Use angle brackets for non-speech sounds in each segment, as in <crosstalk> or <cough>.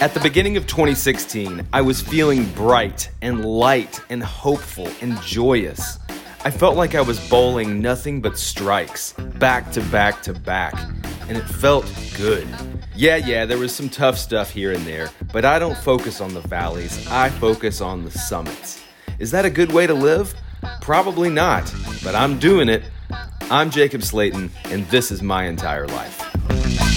At the beginning of 2016, I was feeling bright and light and hopeful and joyous. I felt like I was bowling nothing but strikes, back to back to back, and it felt good. Yeah, yeah, there was some tough stuff here and there, but I don't focus on the valleys, I focus on the summits. Is that a good way to live? Probably not, but I'm doing it. I'm Jacob Slayton, and this is my entire life.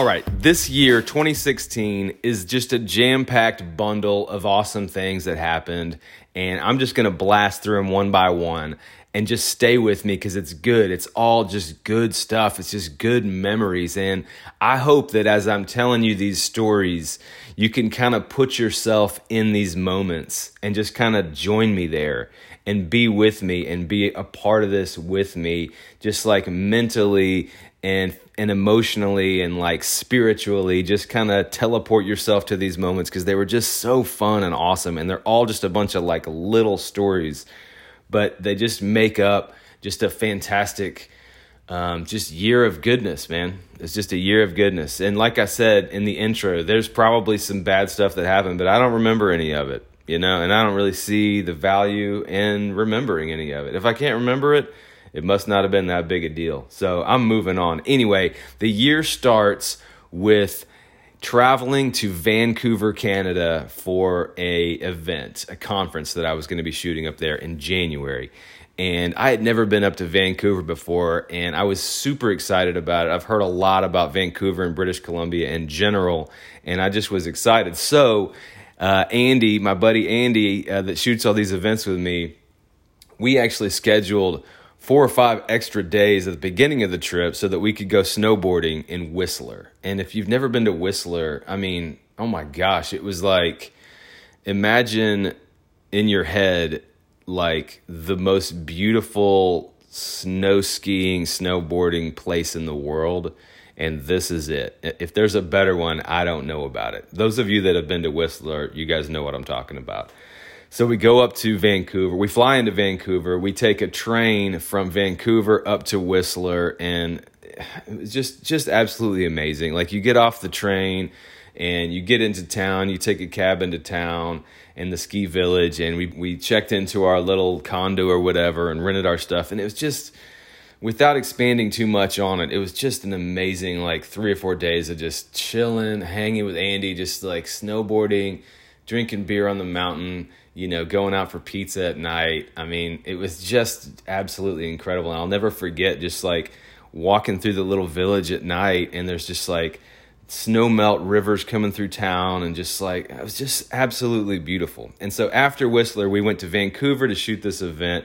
All right, this year, 2016, is just a jam packed bundle of awesome things that happened. And I'm just going to blast through them one by one and just stay with me because it's good. It's all just good stuff. It's just good memories. And I hope that as I'm telling you these stories, you can kind of put yourself in these moments and just kind of join me there and be with me and be a part of this with me, just like mentally and and emotionally and like spiritually just kind of teleport yourself to these moments because they were just so fun and awesome and they're all just a bunch of like little stories but they just make up just a fantastic um, just year of goodness man. It's just a year of goodness. And like i said in the intro there's probably some bad stuff that happened but i don't remember any of it you know and i don't really see the value in remembering any of it. If i can't remember it it must not have been that big a deal. So I'm moving on. Anyway, the year starts with traveling to Vancouver, Canada for a event, a conference that I was going to be shooting up there in January. And I had never been up to Vancouver before, and I was super excited about it. I've heard a lot about Vancouver and British Columbia in general, and I just was excited. So, uh, Andy, my buddy Andy, uh, that shoots all these events with me, we actually scheduled four or five extra days at the beginning of the trip so that we could go snowboarding in Whistler. And if you've never been to Whistler, I mean, oh my gosh, it was like imagine in your head like the most beautiful snow skiing, snowboarding place in the world. And this is it. If there's a better one, I don't know about it. Those of you that have been to Whistler, you guys know what I'm talking about. So we go up to Vancouver. We fly into Vancouver. We take a train from Vancouver up to Whistler, and it's just just absolutely amazing. Like you get off the train and you get into town. You take a cab into town in the ski village, and we we checked into our little condo or whatever and rented our stuff, and it was just without expanding too much on it, it was just an amazing like three or four days of just chilling, hanging with Andy, just like snowboarding, drinking beer on the mountain, you know, going out for pizza at night. I mean, it was just absolutely incredible. And I'll never forget just like walking through the little village at night and there's just like snow melt rivers coming through town and just like it was just absolutely beautiful. And so after Whistler, we went to Vancouver to shoot this event.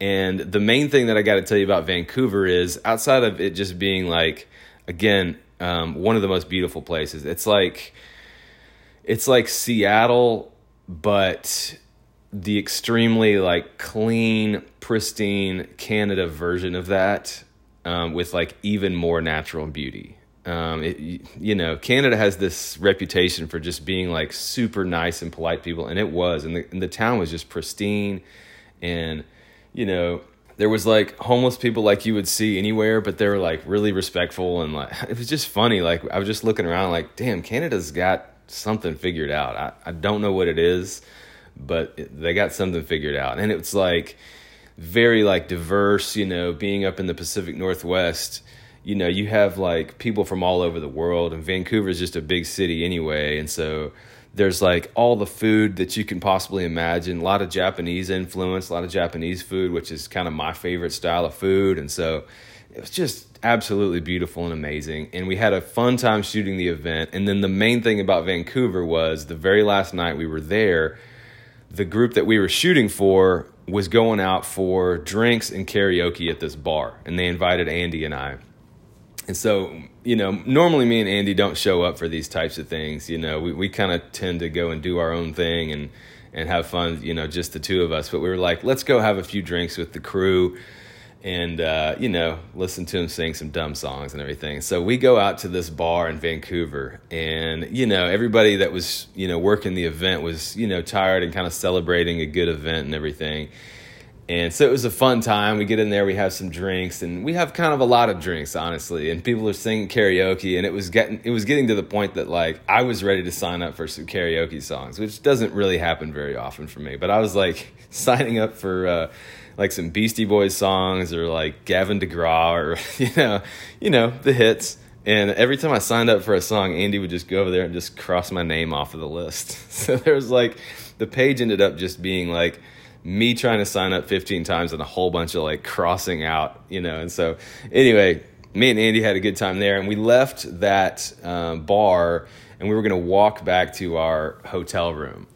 And the main thing that I got to tell you about Vancouver is outside of it just being like, again, um, one of the most beautiful places. It's like, it's like Seattle but the extremely like clean, pristine Canada version of that um, with like even more natural beauty. Um, it, you know, Canada has this reputation for just being like super nice and polite people, and it was, and the, and the town was just pristine, and you know, there was like homeless people like you would see anywhere, but they were like really respectful and like <laughs> it was just funny. Like I was just looking around, like, damn, Canada's got something figured out. I, I don't know what it is, but they got something figured out. And it's like very like diverse, you know, being up in the Pacific Northwest, you know, you have like people from all over the world and Vancouver is just a big city anyway. And so there's like all the food that you can possibly imagine, a lot of Japanese influence, a lot of Japanese food, which is kind of my favorite style of food. And so it was just absolutely beautiful and amazing. And we had a fun time shooting the event. And then the main thing about Vancouver was the very last night we were there, the group that we were shooting for was going out for drinks and karaoke at this bar. And they invited Andy and I. And so, you know, normally me and Andy don't show up for these types of things. You know, we, we kind of tend to go and do our own thing and, and have fun, you know, just the two of us. But we were like, let's go have a few drinks with the crew and uh, you know listen to him sing some dumb songs and everything. So we go out to this bar in vancouver and you know everybody that was you know working the event was you know tired and kind of celebrating a good event and everything. And so it was a fun time. We get in there we have some drinks and we have kind of a lot of drinks honestly. And people are singing karaoke and it was getting it was getting to the point that like i was ready to sign up for some karaoke songs which doesn't really happen very often for me. But i was like <laughs> signing up for uh, like some Beastie Boys songs or like Gavin DeGraw or <laughs> you know, you know the hits. And every time I signed up for a song, Andy would just go over there and just cross my name off of the list. <laughs> So there was like the page ended up just being like me trying to sign up 15 times and a whole bunch of like crossing out, you know. And so anyway, me and Andy had a good time there, and we left that um, bar and we were going to walk back to our hotel room,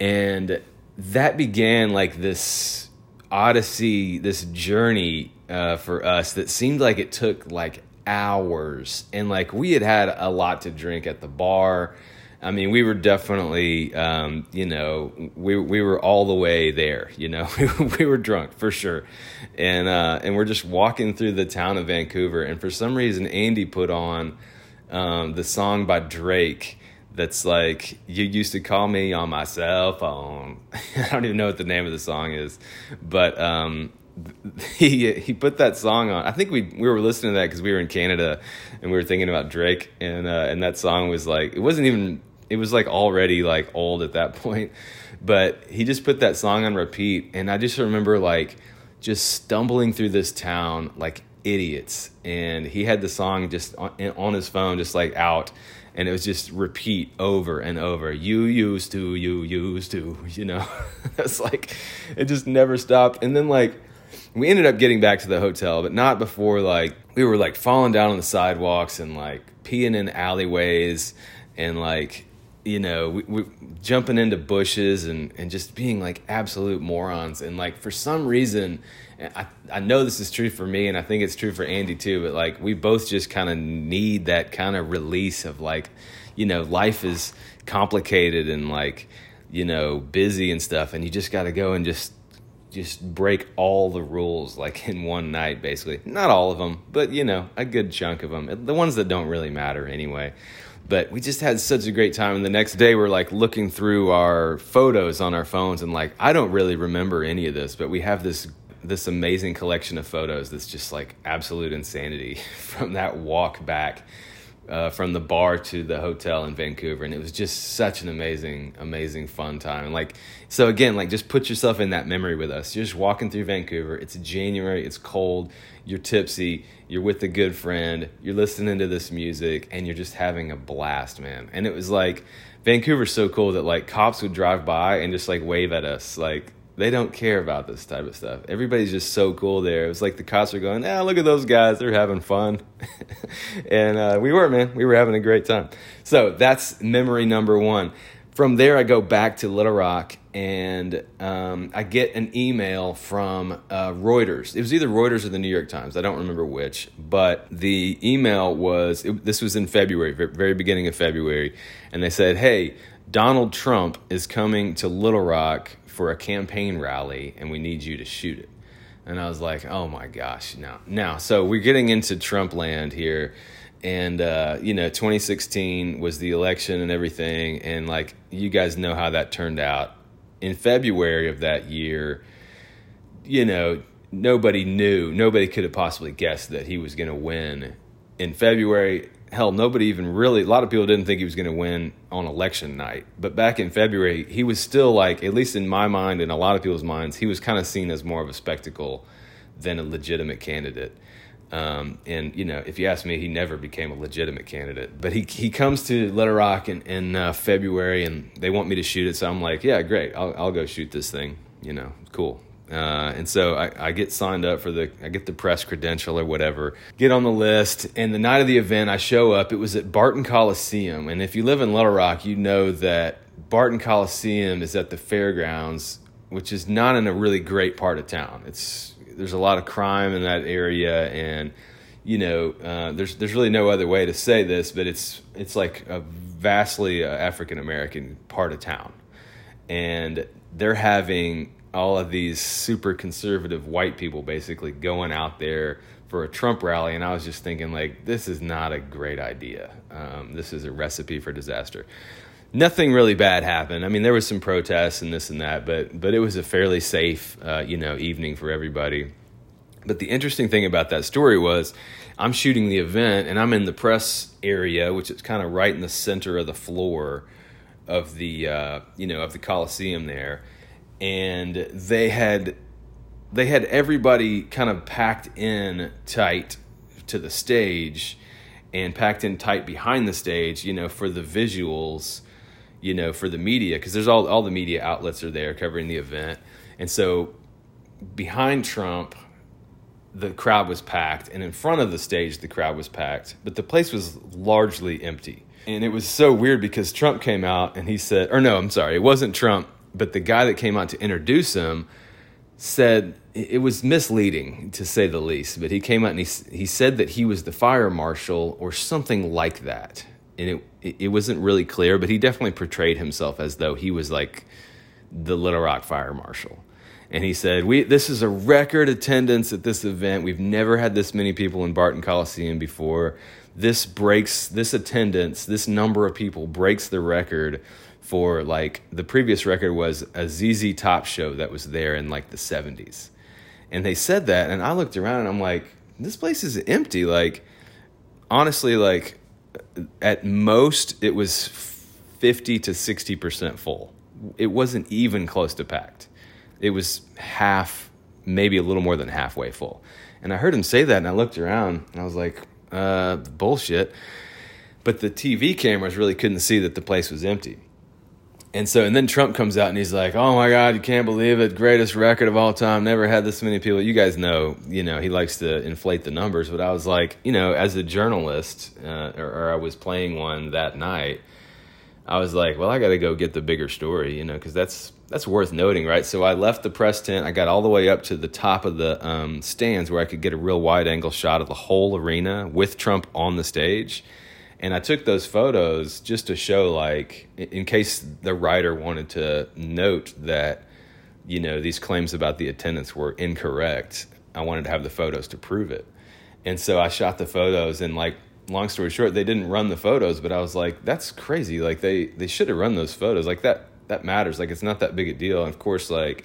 and that began like this odyssey, this journey uh, for us that seemed like it took like hours, and like we had had a lot to drink at the bar. I mean, we were definitely, um, you know, we we were all the way there. You know, <laughs> we were drunk for sure, and uh, and we're just walking through the town of Vancouver, and for some reason, Andy put on um, the song by Drake that's like you used to call me on my cell phone. <laughs> I don't even know what the name of the song is, but um, <laughs> he he put that song on. I think we we were listening to that because we were in Canada and we were thinking about Drake, and uh, and that song was like it wasn't even it was like already like old at that <laughs> point, but he just put that song on repeat, and I just remember like just stumbling through this town like idiots, and he had the song just on, on his phone just like out and it was just repeat over and over. You used to you used to <laughs> you know? <laughs> It's like it just never stopped. And then like we ended up getting back to the hotel but not before like we were like falling down on the sidewalks and like peeing in alleyways and like you know we, we jumping into bushes and and just being like absolute morons. And like for some reason I, I know this is true for me and I think it's true for Andy too, but like we both just kind of need that kind of release of like, you know, life is complicated and like, you know, busy and stuff and you just got to go and just just break all the rules like in one night basically. Not all of them, but you know, a good chunk of them. The ones that don't really matter anyway but we just had such a great time and the next day we're like looking through our photos on our phones and like i don't really remember any of this but we have this this amazing collection of photos that's just like absolute insanity <laughs> from that walk back uh, from the bar to the hotel in Vancouver, and it was just such an amazing, amazing fun time. And like, so again, like just put yourself in that memory with us. You're just walking through Vancouver. It's January. It's cold. You're tipsy. You're with a good friend. You're listening to this music, and you're just having a blast, man. And it was like Vancouver's so cool that like cops would drive by and just like wave at us, like they don't care about this type of stuff. Everybody's just so cool there. It was like the cops were going, ah, look at those guys. They're having fun. <laughs> and uh, we were, man. We were having a great time. So that's memory number one. From there, I go back to Little Rock and um, I get an email from uh, Reuters. It was either Reuters or the New York Times. I don't remember which. But the email was it, this was in February, very beginning of February. And they said, hey, Donald Trump is coming to Little Rock for a campaign rally and we need you to shoot it. And I was like, oh my gosh, no. Now, so we're getting into Trump land here. And, uh, you know, 2016 was the election and everything. And, like, you guys know how that turned out. In February of that year, you know, nobody knew, nobody could have possibly guessed that he was going to win. In February, hell, nobody even really, a lot of people didn't think he was going to win on election night. But back in February, he was still like, at least in my mind and a lot of people's minds, he was kind of seen as more of a spectacle than a legitimate candidate. Um, and you know, if you ask me, he never became a legitimate candidate. But he he comes to Little Rock in, in uh, February, and they want me to shoot it. So I'm like, yeah, great, I'll I'll go shoot this thing. You know, cool. Uh, and so I, I, get signed up for the, I get the press credential or whatever, get on the list. And the night of the event, I show up. It was at Barton Coliseum. And if you live in Little Rock, you know that Barton Coliseum is at the fairgrounds, which is not in a really great part of town. It's, there's a lot of crime in that area. And, you know, uh, there's, there's really no other way to say this, but it's, it's like a vastly uh, African American part of town. And they're having all of these super conservative white people basically going out there for a Trump rally, and I was just thinking like, this is not a great idea. Um, this is a recipe for disaster. Nothing really bad happened. I mean, there was some protests and this and that, but but it was a fairly safe, uh, you know, evening for everybody. But the interesting thing about that story was, I'm shooting the event and I'm in the press area, which is kind of right in the center of the floor of the uh, you know of the Coliseum there, and they had they had everybody kind of packed in tight to the stage and packed in tight behind the stage, you know, for the visuals, you know, for the media because there's all all the media outlets are there covering the event. And so behind Trump the crowd was packed and in front of the stage the crowd was packed, but the place was largely empty. And it was so weird because Trump came out and he said, or no, I'm sorry, it wasn't Trump, but the guy that came out to introduce him said it was misleading to say the least, but he came out and he, he said that he was the fire marshal or something like that. And it, it wasn't really clear, but he definitely portrayed himself as though he was like the Little Rock fire marshal. And he said, "We this is a record attendance at this event. We've never had this many people in Barton Coliseum before. This breaks this attendance, this number of people breaks the record for like the previous record was a ZZ Top show that was there in like the 70s. And they said that and I looked around and I'm like, this place is empty. Like honestly like at most it was 50 to 60% full. It wasn't even close to packed. It was half, maybe a little more than halfway full. And I heard him say that and I looked around and I was like, uh, bullshit. But the TV cameras really couldn't see that the place was empty. And so, and then Trump comes out and he's like, "Oh my God, you can't believe it! Greatest record of all time. Never had this many people." You guys know, you know, he likes to inflate the numbers. But I was like, you know, as a journalist, uh, or, or I was playing one that night, I was like, well, I got to go get the bigger story, you know, because that's that's worth noting, right? So I left the press tent. I got all the way up to the top of the um, stands where I could get a real wide angle shot of the whole arena with Trump on the stage and I took those photos just to show, like, in case the writer wanted to note that, you know, these claims about the attendance were incorrect. I wanted to have the photos to prove it. And so I shot the photos, and, like, long story short, they didn't run the photos, but I was like, that's crazy. Like, they, they should have run those photos. Like, that, that matters. Like, it's not that big a deal. And of course, like,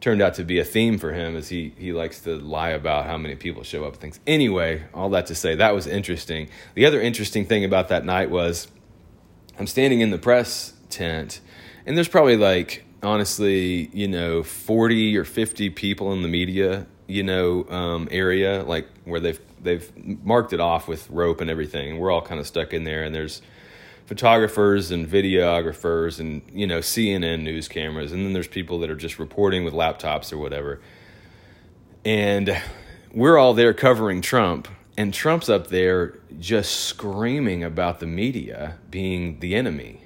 turned out to be a theme for him as he he likes to lie about how many people show up things. Anyway, all that to say that was interesting. The other interesting thing about that night was I'm standing in the press tent and there's probably like honestly, you know, 40 or 50 people in the media, you know, um, area like where they've they've marked it off with rope and everything and we're all kind of stuck in there and there's photographers and videographers and you know CNN news cameras and then there's people that are just reporting with laptops or whatever. And we're all there covering Trump and Trump's up there just screaming about the media being the enemy.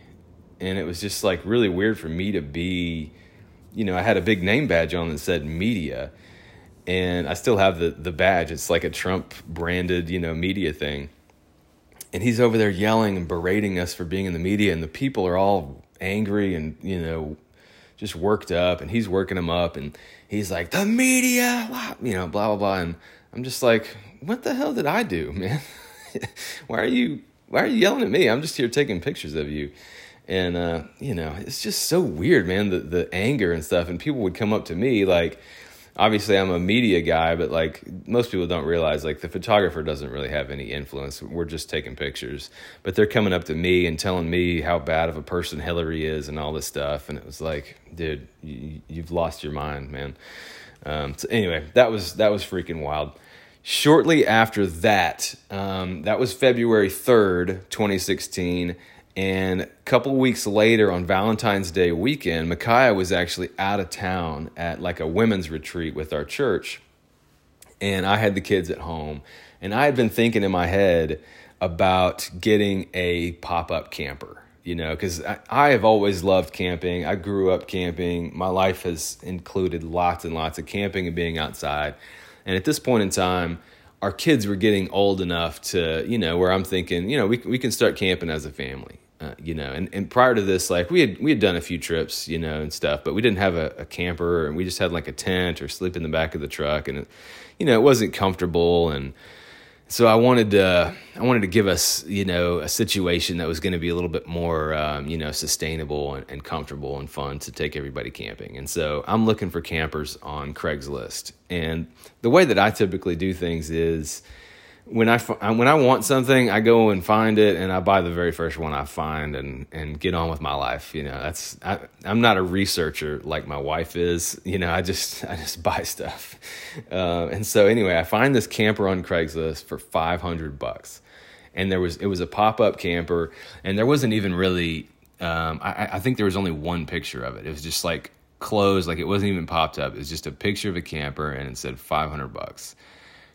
And it was just like really weird for me to be you know, I had a big name badge on that said media and I still have the the badge. It's like a Trump branded, you know, media thing and he's over there yelling and berating us for being in the media and the people are all angry and you know just worked up and he's working them up and he's like the media you know blah blah blah and i'm just like what the hell did i do <laughs> man? Why are you why are you yelling at me? I'm just here taking pictures of you. And uh, you know it's just so weird man the the anger and stuff and people would come up to me like obviously I'm a media guy, but like most people don't realize like the photographer doesn't really have any influence. We're just taking pictures. But they're coming up to me and telling me how bad of a person Hillary is and all this stuff. And it was like, dude, you, have lost your mind, man. Um, so anyway, that was that was freaking wild. Shortly after that, um, that was February third, twenty sixteen. And a couple weeks later, on Valentine's Day weekend, Micaiah was actually out of town at like a women's retreat with our church. And I had the kids at home. And I had been thinking in my head about getting a pop up camper, you know, because I, I, have always loved camping. I grew up camping. My life has included lots and lots of camping and being outside. And at this point in time, our kids were getting old enough to, you know, where I'm thinking, you know, we, we can start camping as a family. Uh, you know, and, and prior to this, like we had we had done a few trips, you know, and stuff, but we didn't have a, a camper, and we just had like a tent or sleep in the back of the truck, and it, you know, it wasn't comfortable, and so I wanted to I wanted to give us you know a situation that was going to be a little bit more um, you know sustainable and, and, comfortable and fun to take everybody camping. And so I'm looking for campers on Craigslist. And the way that I typically do things is when I when I want something, I go and find it, and I buy the very first one I find, and and get on with my life. You know, that's I, I'm not a researcher like my wife is. You know, I just <laughs> I just buy stuff. Uh, <laughs> and so anyway, I find this camper on Craigslist for 500 bucks, and there was it was a pop up camper, and there wasn't even really. Um, I, I think there was only one picture of it. It was just like closed, like it wasn't even popped up. It was just a picture of a camper, and it said 500 bucks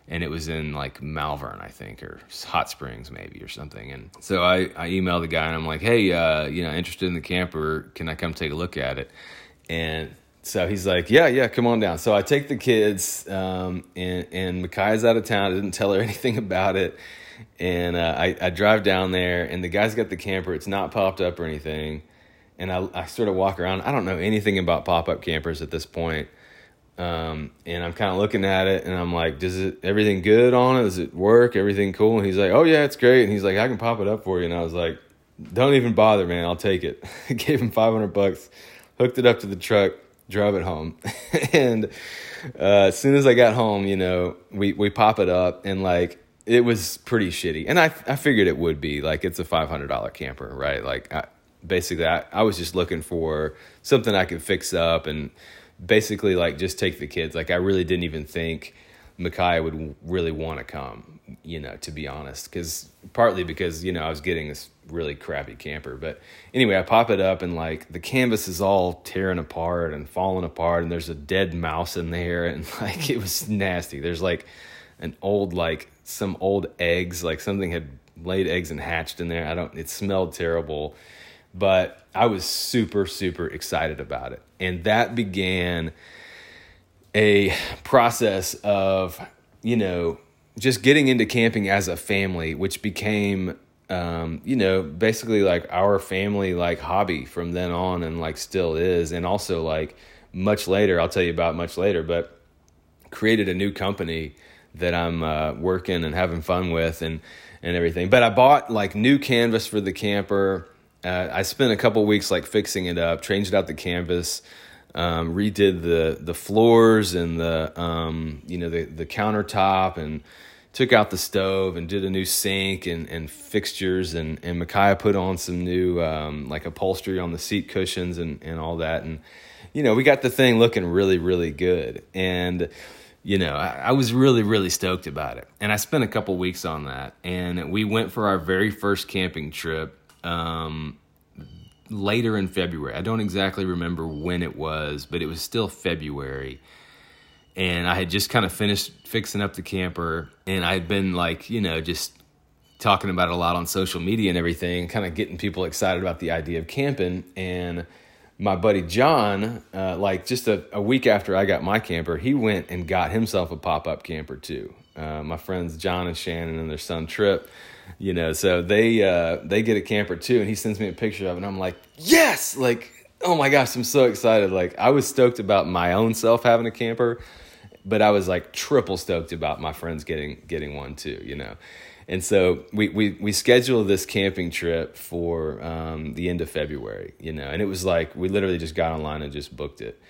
and it was in like Malvern, I think, or Hot Springs maybe or something. And so I, I emailed the guy and I'm like, hey, uh, you know, interested in the camper? Can I come take a look at it? And so he's like, yeah, yeah, come on down. So I take the kids, um, and and Micaiah's out of town. I didn't tell her <laughs> anything about it, and uh, I, I drive down there, and the guy's got the camper. It's not popped up or anything, and I, I sort of walk around. I don't know anything about pop up campers at this point. Um, and I'm kind of looking at it and I'm like, does it, everything good on it? Does it work? Everything cool? And he's like, oh yeah, it's great. And he's like, I can pop it up for you. And I was like, don't even bother, man. I'll take it. <laughs> Gave him 500 bucks, hooked it up to the truck, drove it home. <laughs> and, uh, as soon as I got home, you know, we, we pop it up and like, it was pretty shitty. And I, I figured it would be like, it's a $500 camper, right? Like, I, basically I, I was just looking for something I could fix up and, basically like just take the kids. Like I really didn't even think Micaiah would really want to come, you know, to be honest, because partly because you know I was getting this really crappy camper. But anyway, I pop it up and like the canvas is all tearing apart and falling apart, and there's a dead mouse in there, and <laughs> like it was nasty. There's like an old like some old eggs, like something had laid eggs and hatched in there. I don't. It smelled terrible, but I was super super excited about it. And that began a process of you know just getting into camping as a family which became um, you know basically like our family like hobby from then on and like still is. And also like much later i'll tell you about much later but created a new company that i'm uh, working and having fun with and and everything. But i bought like new canvas for the camper uh, I spent a couple weeks like fixing it up, changed out the canvas, um, redid the the floors and the um, you know the the countertop and took out the stove and did a new sink and, and fixtures and, and Micaiah put on some new um, like upholstery on the seat cushions and, and all that. And you know we got the thing looking really really good. And you know I, I was really really stoked about it. And I spent a couple weeks on that. And we went for our very first camping trip um, later in February. I don't exactly remember when it was, but it was still February. And I had just kind of finished fixing up the camper, and I had been like, you know, just talking about it a lot on social media and everything, kind of getting people excited about the idea of camping. And my buddy John, uh, like just a, a, week after I got my camper, he went and got himself a pop up camper too. Uh, my friends John and Shannon and their son Trip you know so they uh they get a camper too and he sends me a picture of it and i'm like yes! Like oh my gosh i'm so excited. Like i was stoked about my own self having a camper but i was like triple stoked about my friends getting getting one too you know? And so we we we scheduled this camping trip for um, the end of February, you know, and it was like we literally just got online and just booked it.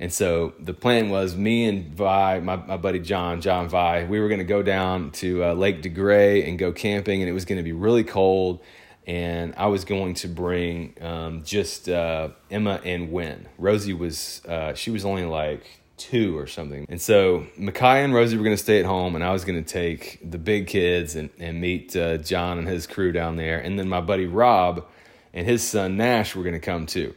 And so the plan was me and Vi, my, my buddy John, John Vi, we were going to go down to uh, Lake DeGray and go camping, and it was going to be really cold. And I was going to bring um, just uh, Emma and Win. Rosie was, uh, she was only like two or something. And so Micaiah and Rosie were going to stay at home, and I was going to take the big kids and, and meet uh, John and his crew down there. And then my buddy Rob and his son Nash were going to come too.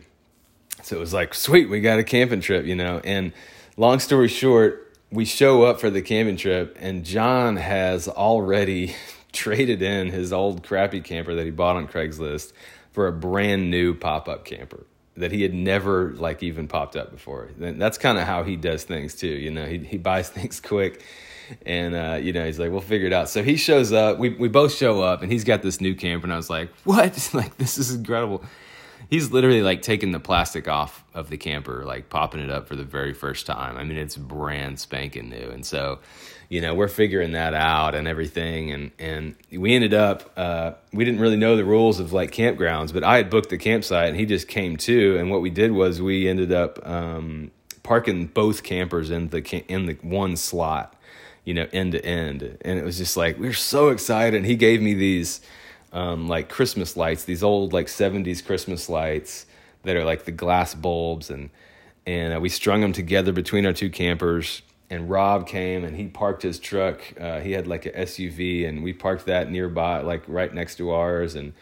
So it was like, sweet, we got a camping trip, you know. And long story short, we show up for the camping trip, and John has already <laughs> traded in his old crappy camper that he bought on Craigslist for a brand new pop up camper that he had never like even popped up before. That's kind of how he does things too. You know, he he buys <laughs> things quick, and uh, you know he's like, "We'll figure it out." So he shows up. We we both show up, and he's got this new camper, and I was like, "What? <laughs> like this is incredible." He's literally like taking the plastic off of the camper, like popping it up for the very first time. I mean, it's brand spanking new, and so you know we're figuring that out and everything. And and we ended up uh, we didn't really know the rules of like campgrounds but i had booked the campsite and he just came too and what we did was we ended up um, parking both campers in the in the one slot you know end to end. And it was just like we're so excited. And he gave me these um, like christmas lights these old like 70s christmas lights that are like the glass bulbs and and uh, we strung them together between our two campers and Rob came and he parked his truck. Uh, he had like an SUV, and we parked that nearby, like right next to ours. And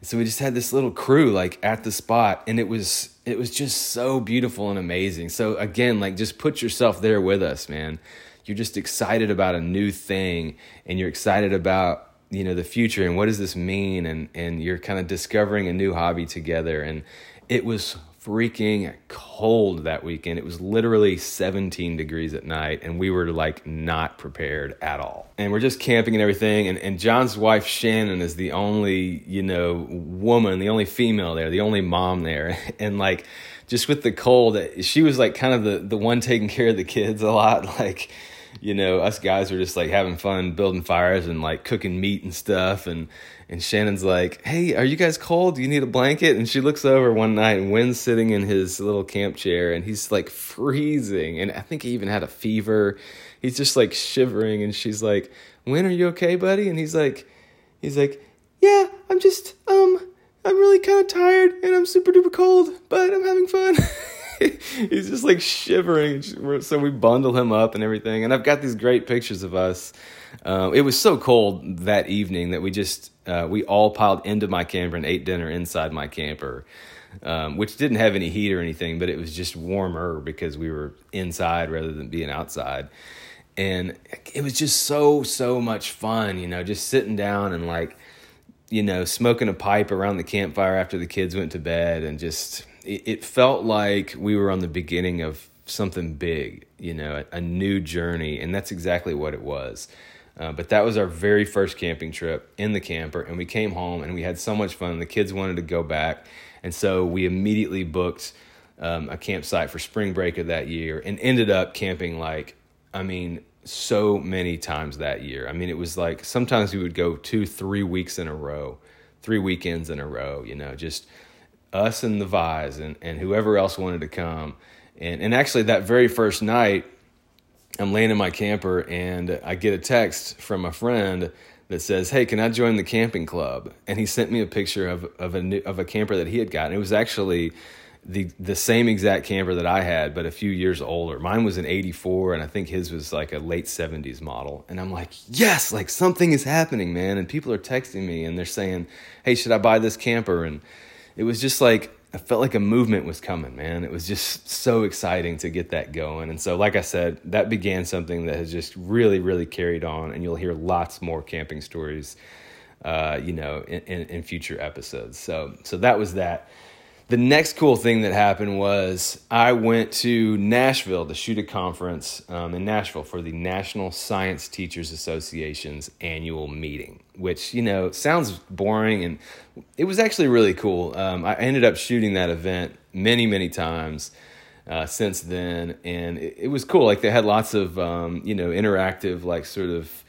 so we just had this little crew like at the spot, and it was it was just so beautiful and amazing. So again, like just put yourself there with us, man. You're just excited about a new thing, and you're excited about you know the future and what does this mean, and and you're kind of discovering a new hobby together, and it was freaking cold that weekend. It was literally 17 degrees at night, and we were like not prepared at all. And we're just camping and everything. And, and John's wife, Shannon, is the only, you know, woman, the only female there, the only mom there. <laughs> And like, just with the cold, she was like kind of the, the one taking care of the kids a lot. <laughs> Like, you know, us guys were just like having fun building fires and like cooking meat and stuff. And, and Shannon's like, Hey, are you guys cold? Do you need a blanket? And she looks over one night and Wynn's sitting in his little camp chair and he's like freezing. And I think he even had a fever. He's just like shivering. And she's like, Wynn, are you okay, buddy? And he's like, he's like, Yeah, I'm just, um, I'm really kind of tired and I'm super duper cold, but I'm having fun. <laughs> <laughs> he's just like shivering. So we bundle him up and everything. And I've got these great pictures of us. Uh, it was so cold that evening that we just uh, we all piled into my camper and ate dinner inside my camper, um, which didn't have any heat or anything, but it was just warmer because we were inside rather than being outside. And it was just so so much fun, you know, just sitting down and like, you know, smoking a pipe around the campfire after the kids went to bed, and just it, it felt like we were on the beginning of something big, you know, a, a new journey, and that's exactly what it was. Uh, but that was our very first camping trip in the camper, and we came home and we had so much fun. The kids wanted to go back, and so we immediately booked um, a campsite for spring break of that year, and ended up camping like, I mean, so many times that year. I mean, it was like sometimes we would go two, three weeks in a row, three weekends in a row. You know, just us and the Vise and and whoever else wanted to come. And and actually, that very first night I'm laying in my camper and I get a text from a friend that says, "Hey, can I join the camping club?" And he sent me a picture of of a new, of a camper that he had gotten. It was actually the the same exact camper that I had, but a few years older. Mine was an '84, and I think his was like a late '70s model. And I'm like, yes, like something is happening, man. And people are texting me and they're saying, "Hey, should I buy this camper?" And it was just like I felt like a movement was coming, man. It was just so exciting to get that going. And so, like I said, that began something that has just really, really carried on. And you'll hear lots more camping stories, uh, you know, in, in, in future episodes. So, so that was that the next cool thing that happened was I went to Nashville to shoot a conference um, in Nashville for the National Science Teachers Association's annual meeting, which, you know, sounds boring and it was actually really cool. Um, I ended up shooting that event many, many times. Uh, since then, and it, it, was cool. Like they had lots of um, you know interactive, like sort of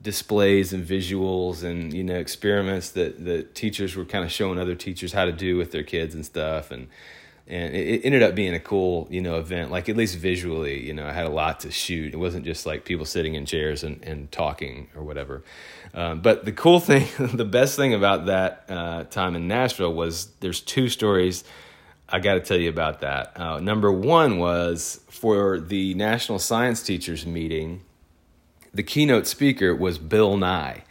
displays and visuals and you know experiments that that teachers were kind of showing other teachers how to do with their kids and stuff and and it, ended up being a cool you know event like at least visually you know i had a lot to shoot it wasn't just like people sitting in chairs and, and talking or whatever um, but the cool <laughs> thing the best thing about that uh, time in nashville was there's two stories i got to tell you about that uh, number one was for the national science teachers meeting the keynote speaker was Bill Nye,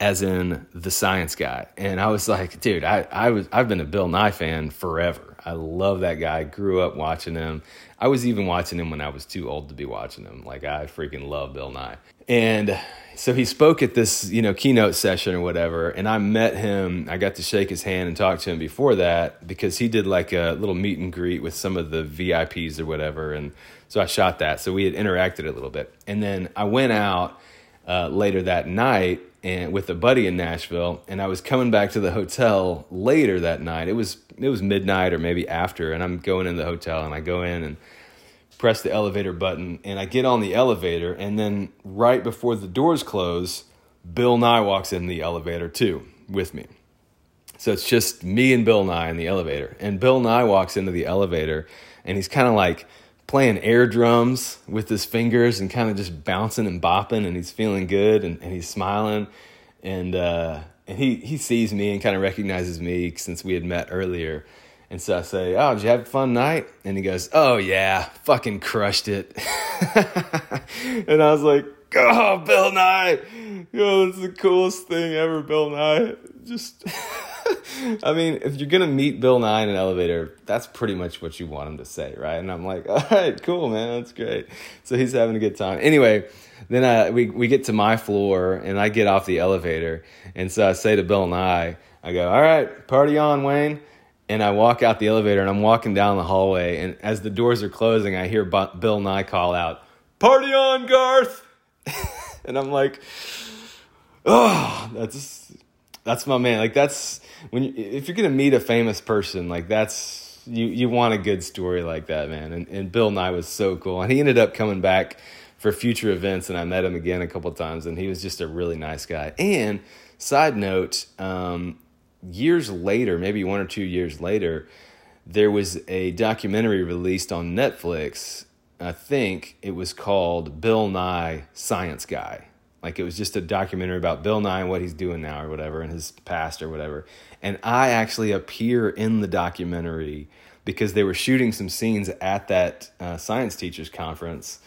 as in the science guy. And I was like, dude, I, I was I've been a Bill Nye fan forever. I love that guy. Grew up watching him. I was even watching him when I was too old to be watching him. Like I freaking love Bill Nye. And so he spoke at this, you know, keynote session or whatever, and I met him. I got to shake his hand and talk to him before that because he did like a little meet and greet with some of the VIPs or whatever, and so I shot that. So we had interacted a little bit, and then I went out uh, later that night and with a buddy in Nashville, and I was coming back to the hotel later that night. It was it was midnight or maybe after, and I'm going in the hotel, and I go in and press the elevator button, and I get on the elevator, and then right before the doors close, Bill Nye walks in the elevator too with me. So it's just me and Bill Nye in the elevator. And Bill Nye walks into the elevator and he's kind of like playing air drums with his fingers and kind of just bouncing and bopping and he's feeling good and, and he's smiling. And, uh, and he, he sees me and kind of recognizes me since we had met earlier. And so I say, Oh, did you have a fun night? And he goes, Oh, yeah, fucking crushed it. <laughs> and I was like, Oh, Bill Nye. Oh, Yo, that's the coolest thing ever, Bill Nye. Just, I mean, if you're to meet Bill Nye in an elevator, that's pretty much what you want him to say, right? And I'm like, <laughs> All right, cool, man. That's great. So he's having a good time. Anyway, then I, we, we get to my floor and I get off the elevator. And so I say to Bill Nye, I go, All right, party on, Wayne and I walk out the elevator and I'm walking down the hallway and as the doors are closing I hear Bill Nye call out, "Party on, Garth!" <laughs> and I'm like, "Oh, that's that's my man. Like that's when you, if you're gonna meet a famous person, like that's you you want a good story like that, man." And and Bill Nye was so cool, and he ended up coming back for future events, and I met him again a couple times, and he was just a really nice guy. And side note. Um, years later, maybe one or two years later, there was a documentary released on Netflix. I think it was called Bill Nye Science Guy. Like it was just a documentary about Bill Nye and what he's doing now or whatever and his past or whatever. And I actually appear in the documentary because they were shooting some scenes at that uh, science teachers conference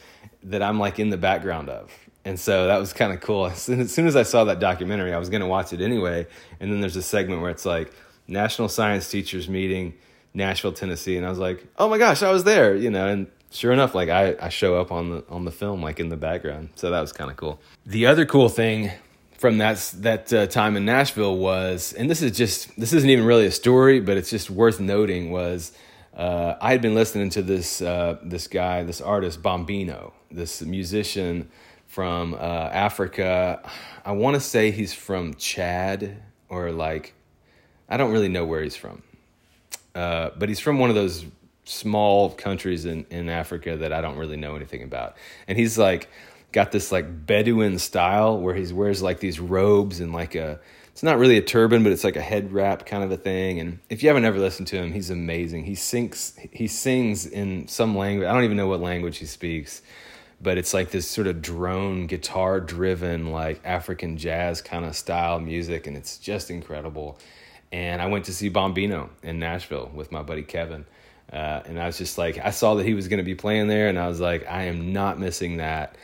that I'm like in the background of and so that was kind of cool. <laughs> As soon, as soon as I saw that documentary, I was going to watch it anyway. And then there's a segment where it's like National Science Teachers Meeting, Nashville, Tennessee, and I was like, oh my gosh, I was there, you know. And sure enough, like I, I show up on the on the film, like in the background. So that was kind of cool. The other cool thing from that that uh, time in Nashville was, and this is just this isn't even really a story, but it's just worth noting was. Uh, I had been listening to this uh, this guy, this artist Bombino, this musician from uh, Africa. I want to say he's from Chad or like, I don't really know where he's from. Uh, but he's from one of those small countries in, in Africa that I don't really know anything about. And he's like, got this like Bedouin style where he wears like these robes and like a, it's not really a turban, but it's like a head wrap kind of a thing. And if you haven't ever listened to him, he's amazing. He sings, he sings in some language. I don't even know what language he speaks but it's like this sort of drone guitar driven like african jazz kind of style music and it's just incredible and i went to see bombino in nashville with my buddy kevin uh, and i was just like i saw that he was going to be playing there and i was like i am not missing that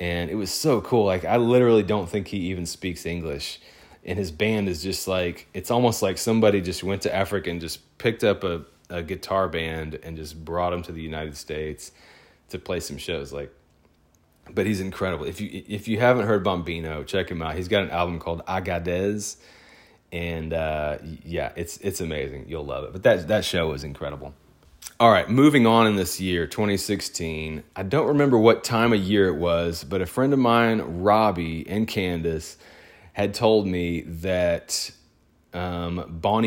and it was so cool like i literally don't think he even speaks english and his band is just like it's almost like somebody just went to africa and just picked up a, a guitar band and just brought them to the united states to play some shows like but he's incredible. If you if you haven't heard Bombino, check him out. He's got an album called Agadez, and uh, yeah, it's it's amazing. You'll love it. But that that show was incredible. All right, moving on in this year, 2016. I don't remember what time of year it was, but a friend of mine, Robbie and Candace, had told me that um, Bon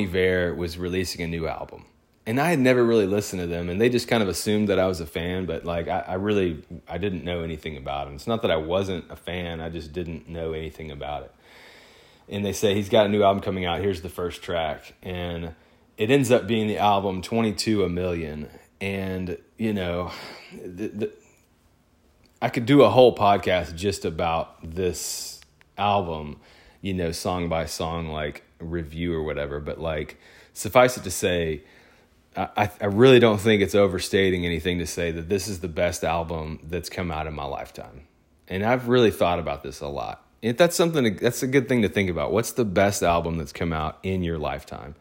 was releasing a new album and I had never really listened to them, and they just kind of assumed that I was a fan, but like I, I, really I didn't know anything about him. It's not that I wasn't a fan; I just didn't know anything about it. And they say he's got a new album coming out. Here's the first track, and it ends up being the album "22 a Million. And you know, the, the, I could do a whole podcast just about this album, you know, song by song, like review or whatever. But like, suffice it to say I, I really don't think it's overstating anything to say that this is the best album that's come out in my lifetime. And I've really thought about this a lot. That's something that's a good thing to think about. What's the best album that's come out in your lifetime?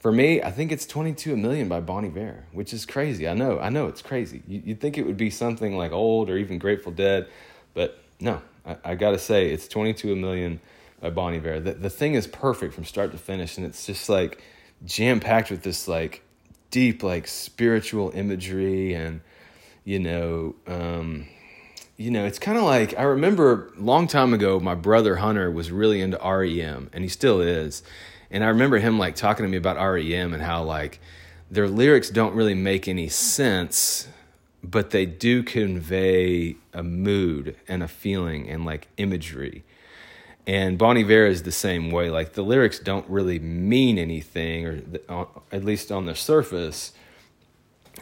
For me, I think it's 22 a Million by Bon Iver, which is crazy. I know, I know it's crazy. You, would think it would be something like old or even Grateful Dead, but no, I, I got to say, it's 22 a million by Bon Iver. The, the thing is perfect from start to finish, and it's just like jam packed with this like deep, like spiritual imagery and, you know, um, you know, it's kind of like I remember long time ago, my brother Hunter was really into REM, and he still is. And I remember him like talking to me about REM and how like their lyrics don't really make any sense, but they do convey a mood and a feeling and like imagery. And Bon Iver is the same way. Like the lyrics don't really mean anything, or at least on the surface.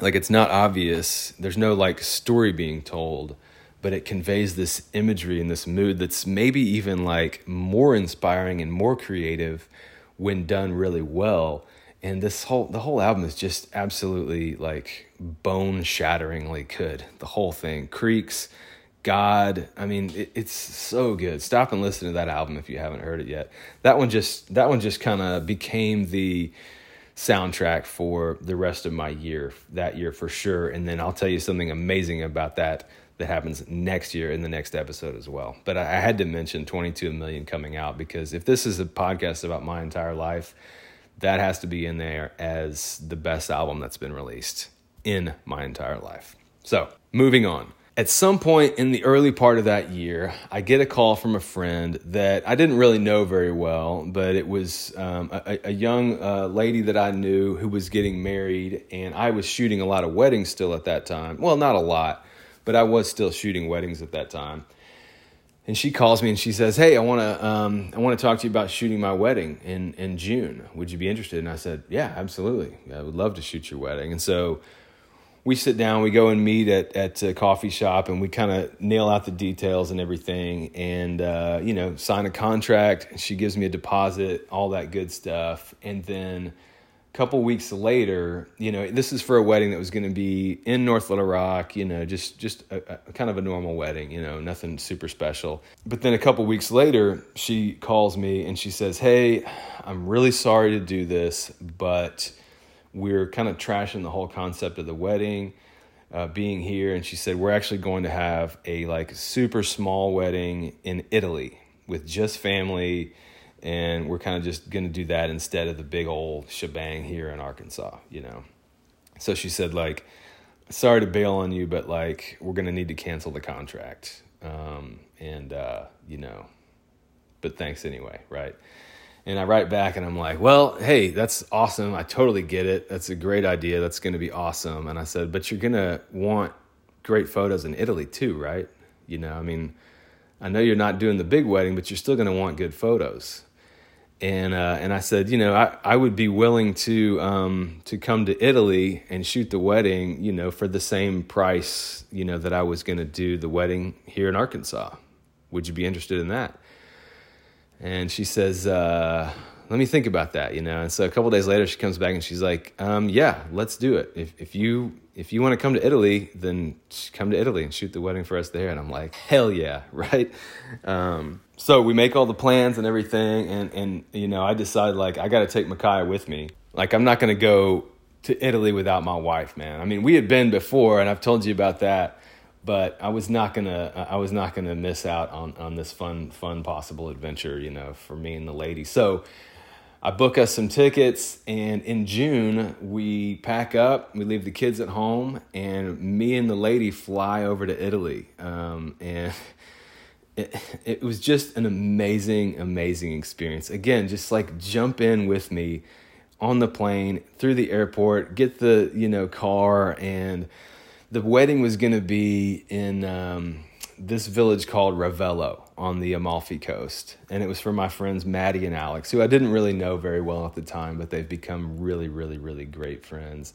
Like it's not obvious. There's no like story being told but it conveys this imagery and this mood that's maybe even like more inspiring and more creative when done really well. And this whole the whole album is just absolutely like bone shatteringly good the whole thing. Creaks god i mean it, it's so good. Stop and listen to that album if you haven't heard it yet. That one just that one just kind of became the soundtrack for the rest of my year that year for sure. And then i'll tell you something amazing about that that happens next year in the next episode as well. But I, had to mention 22 million coming out because if this is a podcast about my entire life, that has to be in there as the best album that's been released in my entire life. So, moving on. At some point in the early part of that year, I get a call from a friend that I didn't really know very well, but it was um, a, a, young uh, lady that I knew who was getting married, and I was shooting a lot of weddings still at that time. Well, not a lot, but I was still shooting weddings at that time. And she calls me and she says, "Hey, I want to um, I want to talk to you about shooting my wedding in in June. Would you be interested?" And I said, "Yeah, absolutely. I would love to shoot your wedding." And so we sit down, we go and meet at at a coffee shop, and we kind of nail out the details and everything, and uh, you know, sign a contract. She gives me a deposit, all that good stuff, and then couple weeks later, you know, this is for a wedding that was going to be in North Little Rock, you know, just just a, a, kind of a normal wedding, you know, nothing super special. But then a couple weeks later, she calls me and she says, "Hey, I'm really sorry to do this, but we're kind of trashing the whole concept of the wedding." Uh, being here and she said we're actually going to have a like super small wedding in italy with just family and we're kind of just going to do that instead of the big old shebang here in Arkansas, you know. So she said like sorry to bail on you, but like we're going to need to cancel the contract. Um, and uh, you know, but thanks anyway, right? And I write back and I'm like, well, hey, that's awesome. I totally get it. That's a great idea. That's going to be awesome. And I said, but you're going to want great photos in Italy too, right? You know, I mean, I know you're not doing the big wedding, but you're still going to want good photos and uh, and I said, you know, I, I would be willing to um, to come to Italy and shoot the wedding, you know, for the same price, you know, that I was going to do the wedding here in Arkansas. Would you be interested in that? And she says, uh, let me think about that, you know. And so a couple days later, she comes back and she's like, um, yeah, let's do it. If if you if you want to come to Italy, then come to Italy and shoot the wedding for us there. And I'm like, hell yeah, <laughs> right? Um, so we make all the plans and everything. And, and you know, I decide like, I got to take Micaiah with me. Like, I'm not going to go to Italy without my wife, man. I mean, we had been before and I've told you about that, but I was not to, I was not to miss out on, on this fun, fun possible adventure, you know, for me and the lady. So, I book us some tickets, and in June, we pack up, we leave the kids at home, and me and the lady fly over to Italy. Um, and <laughs> it, it was just an amazing, amazing experience. Again, just like jump in with me on the plane through the airport, get the you know car, and the wedding was going to be in um, this village called Ravello on the Amalfi Coast, and it was for my friends Maddie and Alex, who I didn't really know very well at the time, but they've become really, really, really great friends.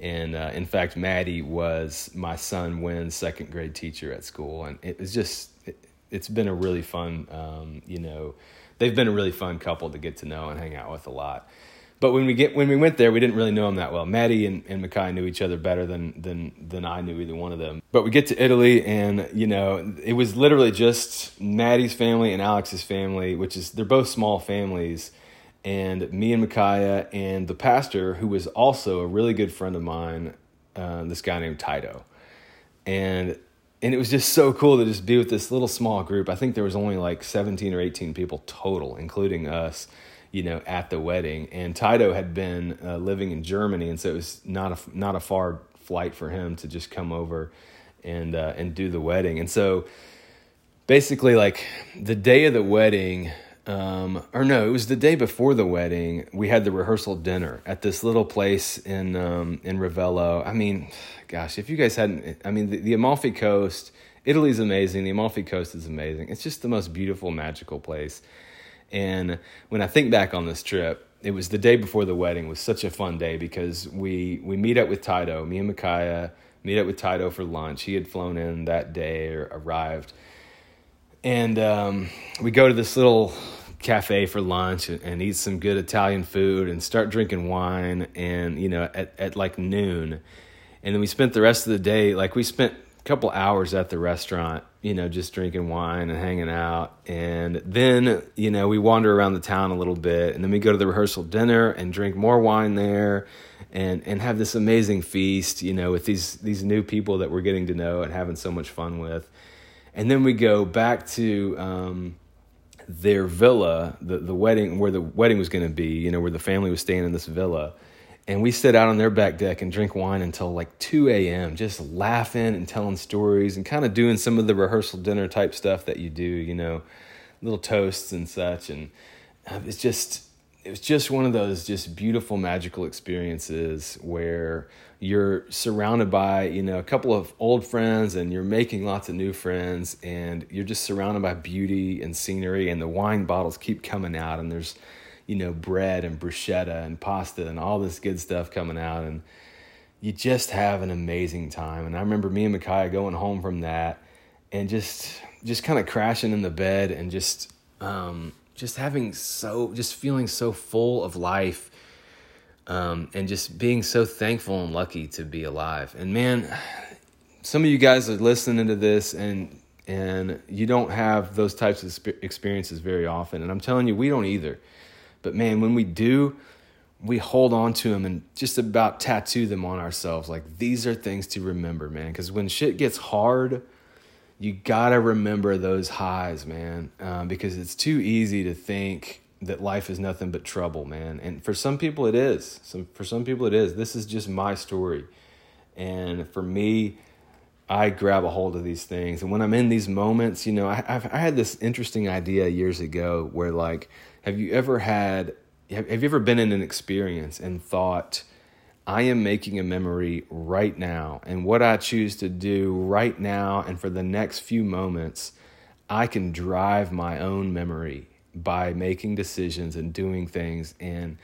And uh, in fact, Maddie was my son Wynn's second grade teacher at school, and it was just it, has been a really fun, um, you know, they've been a really fun couple to get to know and hang out with a lot. But when we get when we went there, we didn't really know them that well. Maddie and, and Makai knew each other better than than than I knew either one of them. But we get to Italy, and you know, it was literally just Maddie's family and Alex's family, which is they're both small families, and me and Micaiah and the pastor, who was also a really good friend of mine, uh, this guy named Tito, and and it was just so cool to just be with this little small group. I think there was only like 17 or 18 people total, including us, you know, at the wedding. And Tito had been uh, living in Germany, and so it was not a not a far flight for him to just come over and uh, and do the wedding. And so basically, like the day of the wedding. Um, or no, it was the day before the wedding. We had the rehearsal dinner at this little place in um, in Ravello. I mean, gosh, if you guys hadn't, I mean, the, the Amalfi Coast, Italy's amazing. The Amalfi Coast is amazing. It's just the most beautiful, magical place. And when I think back on this trip, it was the day before the wedding was such a fun day because we we meet up with Tito, me and Micaiah meet up with Tito for lunch. He had flown in that day or arrived, and um, we go to this little cafe for lunch and, and, eat some good Italian food and start drinking wine. And you know, at at like noon, and then we spent the rest of the day like we spent couple hours at the restaurant you know just drinking wine and hanging out. And then you know we wander around the town a little bit and then we go to the rehearsal dinner and drink more wine there and and have this amazing feast you know with these these new people that we're getting to know and having so much fun with. And then we go back to um, their villa the the wedding where the wedding was going to be you know where the family was staying in this villa and we sit out on their back deck and drink wine until like 2 a.m., just laughing and telling stories and kind of doing some of the rehearsal dinner type stuff that you do, you know, little toasts and such. And uh, it's just, it was just one of those just beautiful, magical experiences where you're surrounded by, you know, a couple of old friends and you're making lots of new friends and you're just surrounded by beauty and scenery and the wine bottles keep coming out and there's, you know, bread and bruschetta and pasta and all this good stuff coming out. And you just have an amazing time. And I remember me and Micaiah going home from that and just, just kind of crashing in the bed and just, um, just having so, just feeling so full of life. Um, and just being so thankful and lucky to be alive. And man, some of you guys are listening to this and and you don't have those types of experiences very often. And I'm telling you, we don't either. But man, when we do, we hold on to them and just about tattoo them on ourselves. Like these are things to remember, man. Because when shit gets hard, you gotta remember those highs, man. Um, because it's too easy to think that life is nothing but trouble, man. And for some people, it is. Some for some people, it is. This is just my story, and for me. I grab a hold of these things. And when I'm in these moments, you know, I, I've, I had this interesting idea years ago where, like, have you ever had, have, have you ever been in an experience and thought, I am making a memory right now, and what I choose to do right now and for the next few moments, I can drive my own memory by making decisions and doing things. And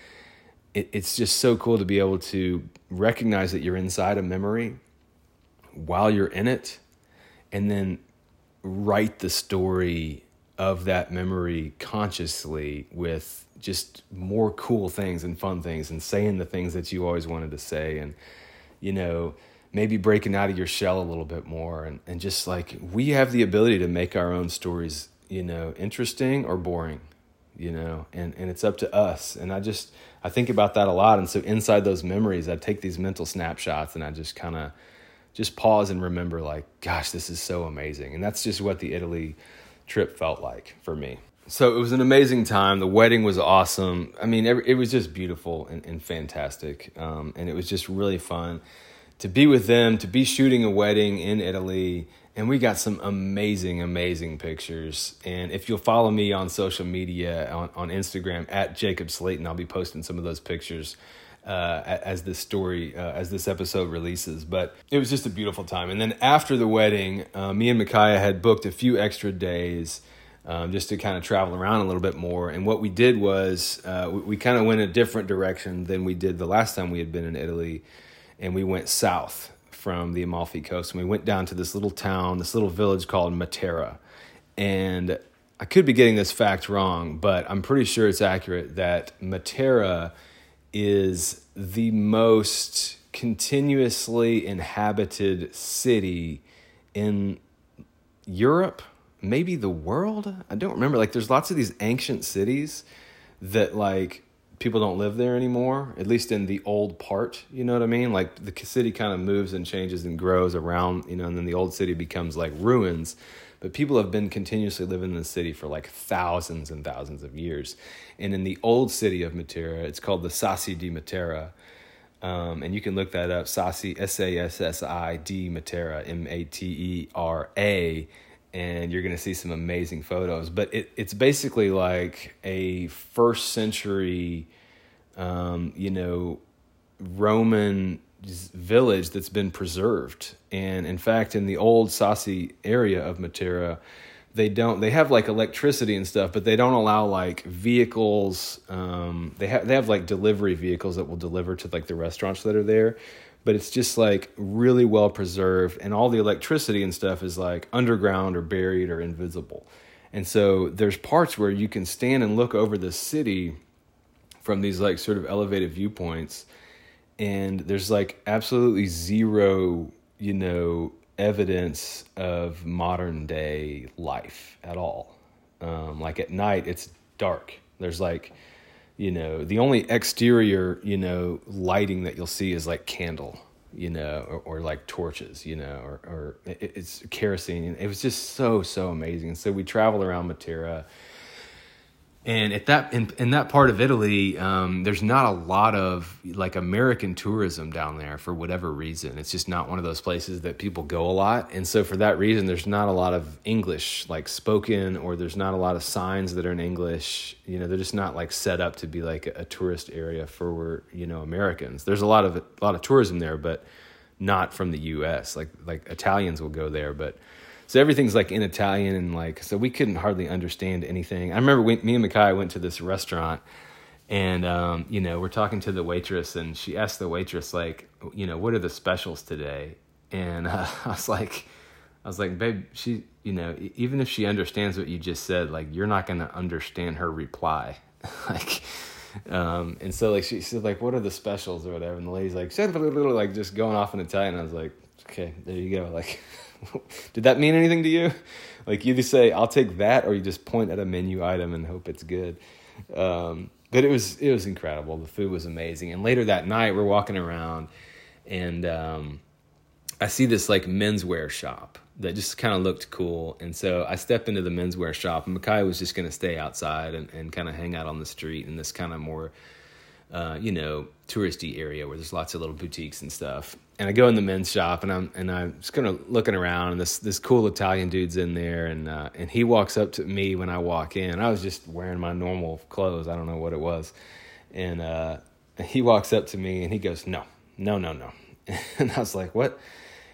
it, it's just so cool to be able to recognize that you're inside a memory while you're in it, and then write the story of that memory consciously with just more cool things and fun things and saying the things that you always wanted to say and you know maybe breaking out of your shell a little bit more and, and just like we have the ability to make our own stories you know interesting or boring you know and and it's up to us. And i just i think about that a lot. And so inside those memories i take these mental snapshots and i just kind of just pause and remember like gosh this is so amazing. And that's just what the italy trip felt like for me. So it was an amazing time. The wedding was awesome. I mean, it was just beautiful and, and fantastic. Um, and it was just really fun to be with them, to be shooting a wedding in Italy. And we got some amazing, amazing pictures. And if you'll follow me on social media, on, on Instagram, at Jacob Slaton, I'll be posting some of those pictures uh, as this story, uh, as this episode releases. But it was just a beautiful time. And then after the wedding, uh, me and Micaiah had booked a few extra days um, just to kind of travel around a little bit more. And what we did was uh, we, we kind of went a different direction than we did the last time we had been in Italy. And we went south from the Amalfi Coast. And we went down to this little town, this little village called Matera. And I could be getting this fact wrong, but I'm pretty sure it's accurate that Matera is the most continuously inhabited city in Europe, maybe the world. I don't remember. Like, there's lots of these ancient cities that, like, people don't live there anymore, at least in the old part. You know what I mean? Like the city kind of moves and changes and grows around, you know, and then the old city becomes like ruins. But people have been continuously living in the city for like thousands and thousands of years. And in the old city of Matera, it's called the Sassi di Matera. Um, and you can look that up, Sassi, S A S S I D Matera, M A T E R A and you're going to see some amazing photos. But it, it's basically like a first century, um, you know, Roman village that's been preserved. And in fact, in the old Sassi area of Matera, they don't they have like electricity and stuff but they don't allow like vehicles um, they have they have like delivery vehicles that will deliver to like the restaurants that are there but it's just like really well preserved and all the electricity and stuff is like underground or buried or invisible and so there's parts where you can stand and look over the city from these like sort of elevated viewpoints and there's like absolutely zero you know evidence of modern day life at all. Um, like at night it's dark. There's like you know the only exterior you know lighting that you'll see is like candle you know or, or like torches you know or, or it, it's kerosene. It was just so so amazing. So we travel around matera and at that in, in that part of Italy, um, there's not a lot of like American tourism down there for whatever reason. It's just not one of those places that people go a lot, and so for that reason, there's not a lot of English like spoken, or there's not a lot of signs that are in English. You know, they're just not like set up to be like a, a tourist area for you know Americans. There's a lot of a lot of tourism there, but not from the U.S. Like like Italians will go there, but so everything's like in Italian and like so we couldn't hardly understand anything. I remember we, me and Makai went to this restaurant and um, you know we're talking to the waitress and she asked the waitress like you know what are the specials today? And uh, <laughs> I was like I was like babe she you know even if she understands what you just said like you're not gonna understand her reply. <laughs> Like um, and so like she said like what are the specials or whatever? And the lady's like like just going off in Italian. I was like okay there you go <laughs> like <laughs> Did that mean anything to you? Like you just say, "I'll take that," or you just point at a menu item and hope it's good. Um, but it was it was incredible. The food was amazing. And later that night, we're walking around, and um, I see this like menswear shop that just kind of looked cool. And so I step into the menswear shop, and Makai was just going to stay outside and, and kind of hang out on the street in this kind of more, uh, you know, touristy area where there's lots of little boutiques and stuff and I go in the men's shop and I'm and I'm just kind of looking around and this this cool Italian dude's in there and uh, and he walks up to me when I walk in. I was just wearing my normal clothes. I don't know what it was, and uh, he walks up to me and he goes, "No, no, no, no," <laughs> and I was like, "What?"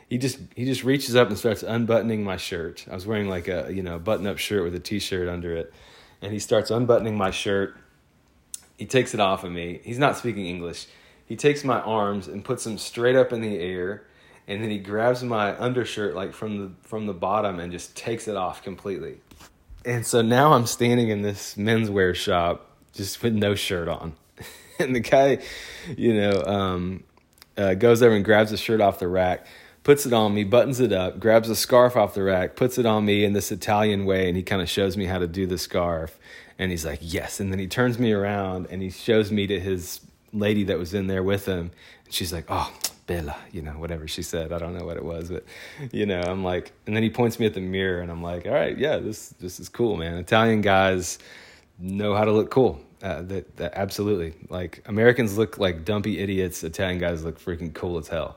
He just he just reaches up and starts unbuttoning my shirt. I was wearing like a you know button up shirt with a t shirt under it, and he starts unbuttoning my shirt. He takes it off of me. He's not speaking English he takes my arms and puts them straight up in the air and then he grabs my undershirt like from the from the bottom and just takes it off completely. And so now I'm standing in this menswear shop just with no shirt on. <laughs> and the guy, you know, um, uh, goes over and grabs the shirt off the rack, puts it on me, buttons it up, grabs a scarf off the rack, puts it on me in this Italian way, and he kind of shows me how to do the scarf. And he's like, yes. And then he turns me around and he shows me to his lady that was in there with him. And she's like, oh, Bella, you know, whatever she said. I don't know what it was, but you know, I'm like, and then he points me at the mirror, and I'm like, all right, yeah, this this is cool, man. Italian guys know how to look cool. Uh, that, that absolutely like Americans look like dumpy idiots. Italian guys look freaking cool as hell.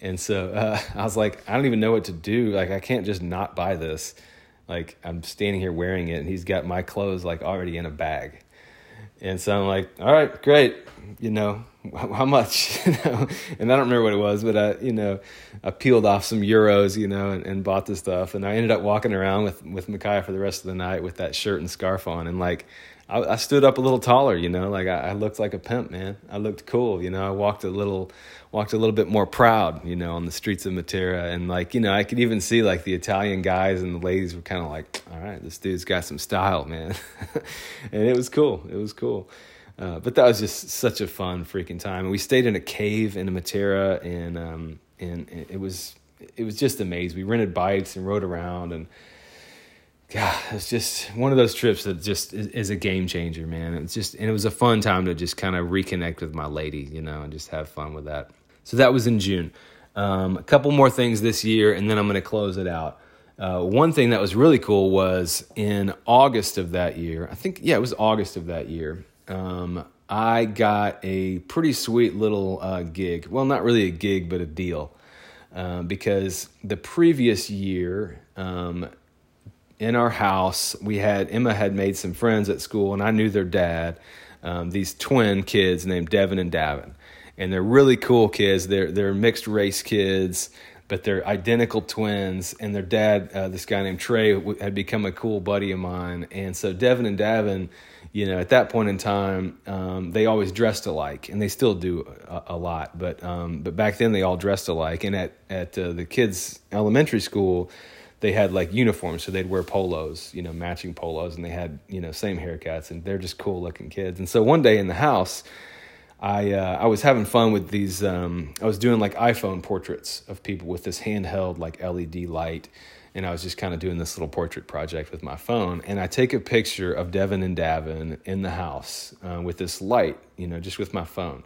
And so uh, <laughs> I was like, I don't even know what to do. Like, I can't just not buy this. Like, I'm standing here wearing it, and he's got my clothes like already in a bag. And so I'm like, all right, great. You know, <laughs> how much? <laughs> you know, and I don't remember what it was, but I, you know, I peeled off some euros, you know, and, and bought the stuff. And I ended up walking around with, with Micaiah for the rest of the night with that shirt and scarf on. And like, I, I stood up a little taller, you know, like I, I looked like a pimp, man. I looked cool, you know, I walked a little, walked a little bit more proud, you know, on the streets of Matera. And like, you know, I could even see like the Italian guys and the ladies were kind of like, all right, this dude's got some style, man. <laughs> and it was cool. It was cool. Uh, but that was just such a fun freaking time. And we stayed in a cave in Matera and, um, and it was, it was just amazing. We rented bikes and rode around and God, it's just one of those trips that just is, is, a game changer, man. It's just, and it was a fun time to just kind of reconnect with my lady, you know, and just have fun with that. So that was in June. Um, a couple more things this year, and then I'm going to close it out. Uh, one thing that was really cool was in August of that year. I think, yeah, it was August of that year. Um, I got a pretty sweet little uh, gig. Well, not really a gig, but a deal. Uh, because the previous year, um, in our house, we had Emma had made some friends at school, and I knew their dad. Um, these twin kids named Devin and Davin, and they're really cool kids. They're they're mixed race kids, but they're identical twins. And their dad, uh, this guy named Trey, had become a cool buddy of mine. And so Devin and Davin, you know, at that point in time, um, they always dressed alike, and they still do a, a lot. But um, but back then, they all dressed alike. And at at uh, the kids' elementary school they had like uniforms, so they'd wear polos, you know, matching polos, and they had you know same haircuts, and they're just cool looking kids. And so one day in the house, I uh, I was having fun with these. Um, I was doing like iPhone portraits of people with this handheld like LED light, and I was just kind of doing this little portrait project with my phone. And I take a picture of Devin and Davin in the house uh, with this light, you know, just with my phone.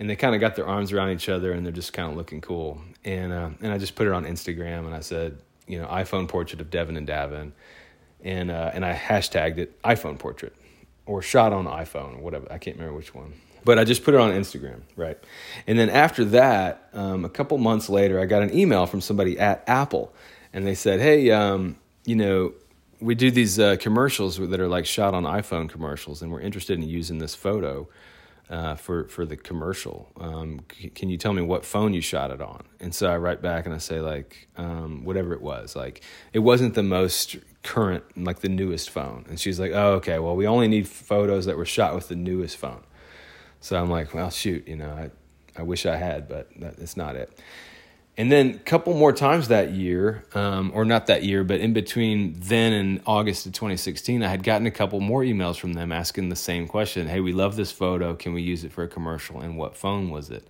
And they kind of got their arms around each other, and they're just kind of looking cool. And uh, and I just put it on Instagram, and I said, you know, iPhone portrait of Devin and Davin, and uh, and I hashtagged it iPhone portrait or shot on iPhone or whatever. I can't remember which one. But I just put it on Instagram, right? And then after that, um, a couple months later, I got an email from somebody at Apple, and they said, "Hey, um, you know, we do these uh, commercials that are like shot on iPhone commercials, and we're interested in using this photo." Uh, for for the commercial. Um, c- can you tell me what phone you shot it on? And so I write back and I say like um, whatever it was. Like it wasn't the most current, like the newest phone. And she's like, oh okay, well we only need photos that were shot with the newest phone. So I'm like, well shoot, you know, I I wish I had, but that's not it. And then a couple more times that year, um, or not that year, but in between then and August of 2016, I had gotten a couple more emails from them asking the same question Hey, we love this photo. Can we use it for a commercial? And what phone was it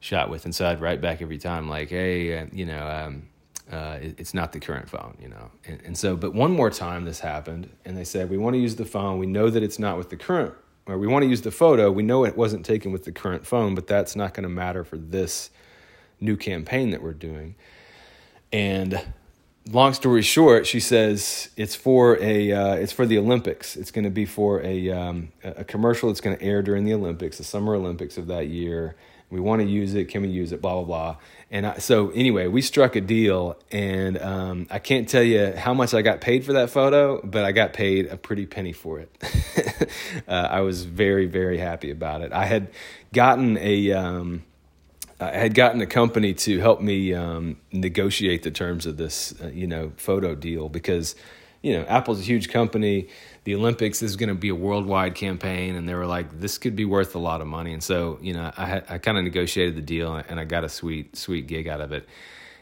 shot with? And so I'd write back every time, like, Hey, uh, you know, um, uh, it, it's not the current phone, you know. And, and so, but one more time this happened, and they said, We want to use the phone. We know that it's not with the current, or we want to use the photo. We know it wasn't taken with the current phone, but that's not going to matter for this new campaign that we're doing. And long story short, she says it's for a uh, it's for the Olympics. It's going to be for a um, a commercial that's going to air during the Olympics, the Summer Olympics of that year. We want to use it. Can we use it? Blah blah blah. And I, so anyway, we struck a deal, and um, I can't tell you how much I got paid for that photo, but I got paid a pretty penny for it. <laughs> uh, I was very very happy about it. I had gotten a. Um, I had gotten a company to help me um, negotiate the terms of this, uh, you know, photo deal because, you know, Apple's a huge company. The Olympics is going to be a worldwide campaign, and they were like, this could be worth a lot of money. And so, you know, I I kind of negotiated the deal, and I got a sweet sweet gig out of it.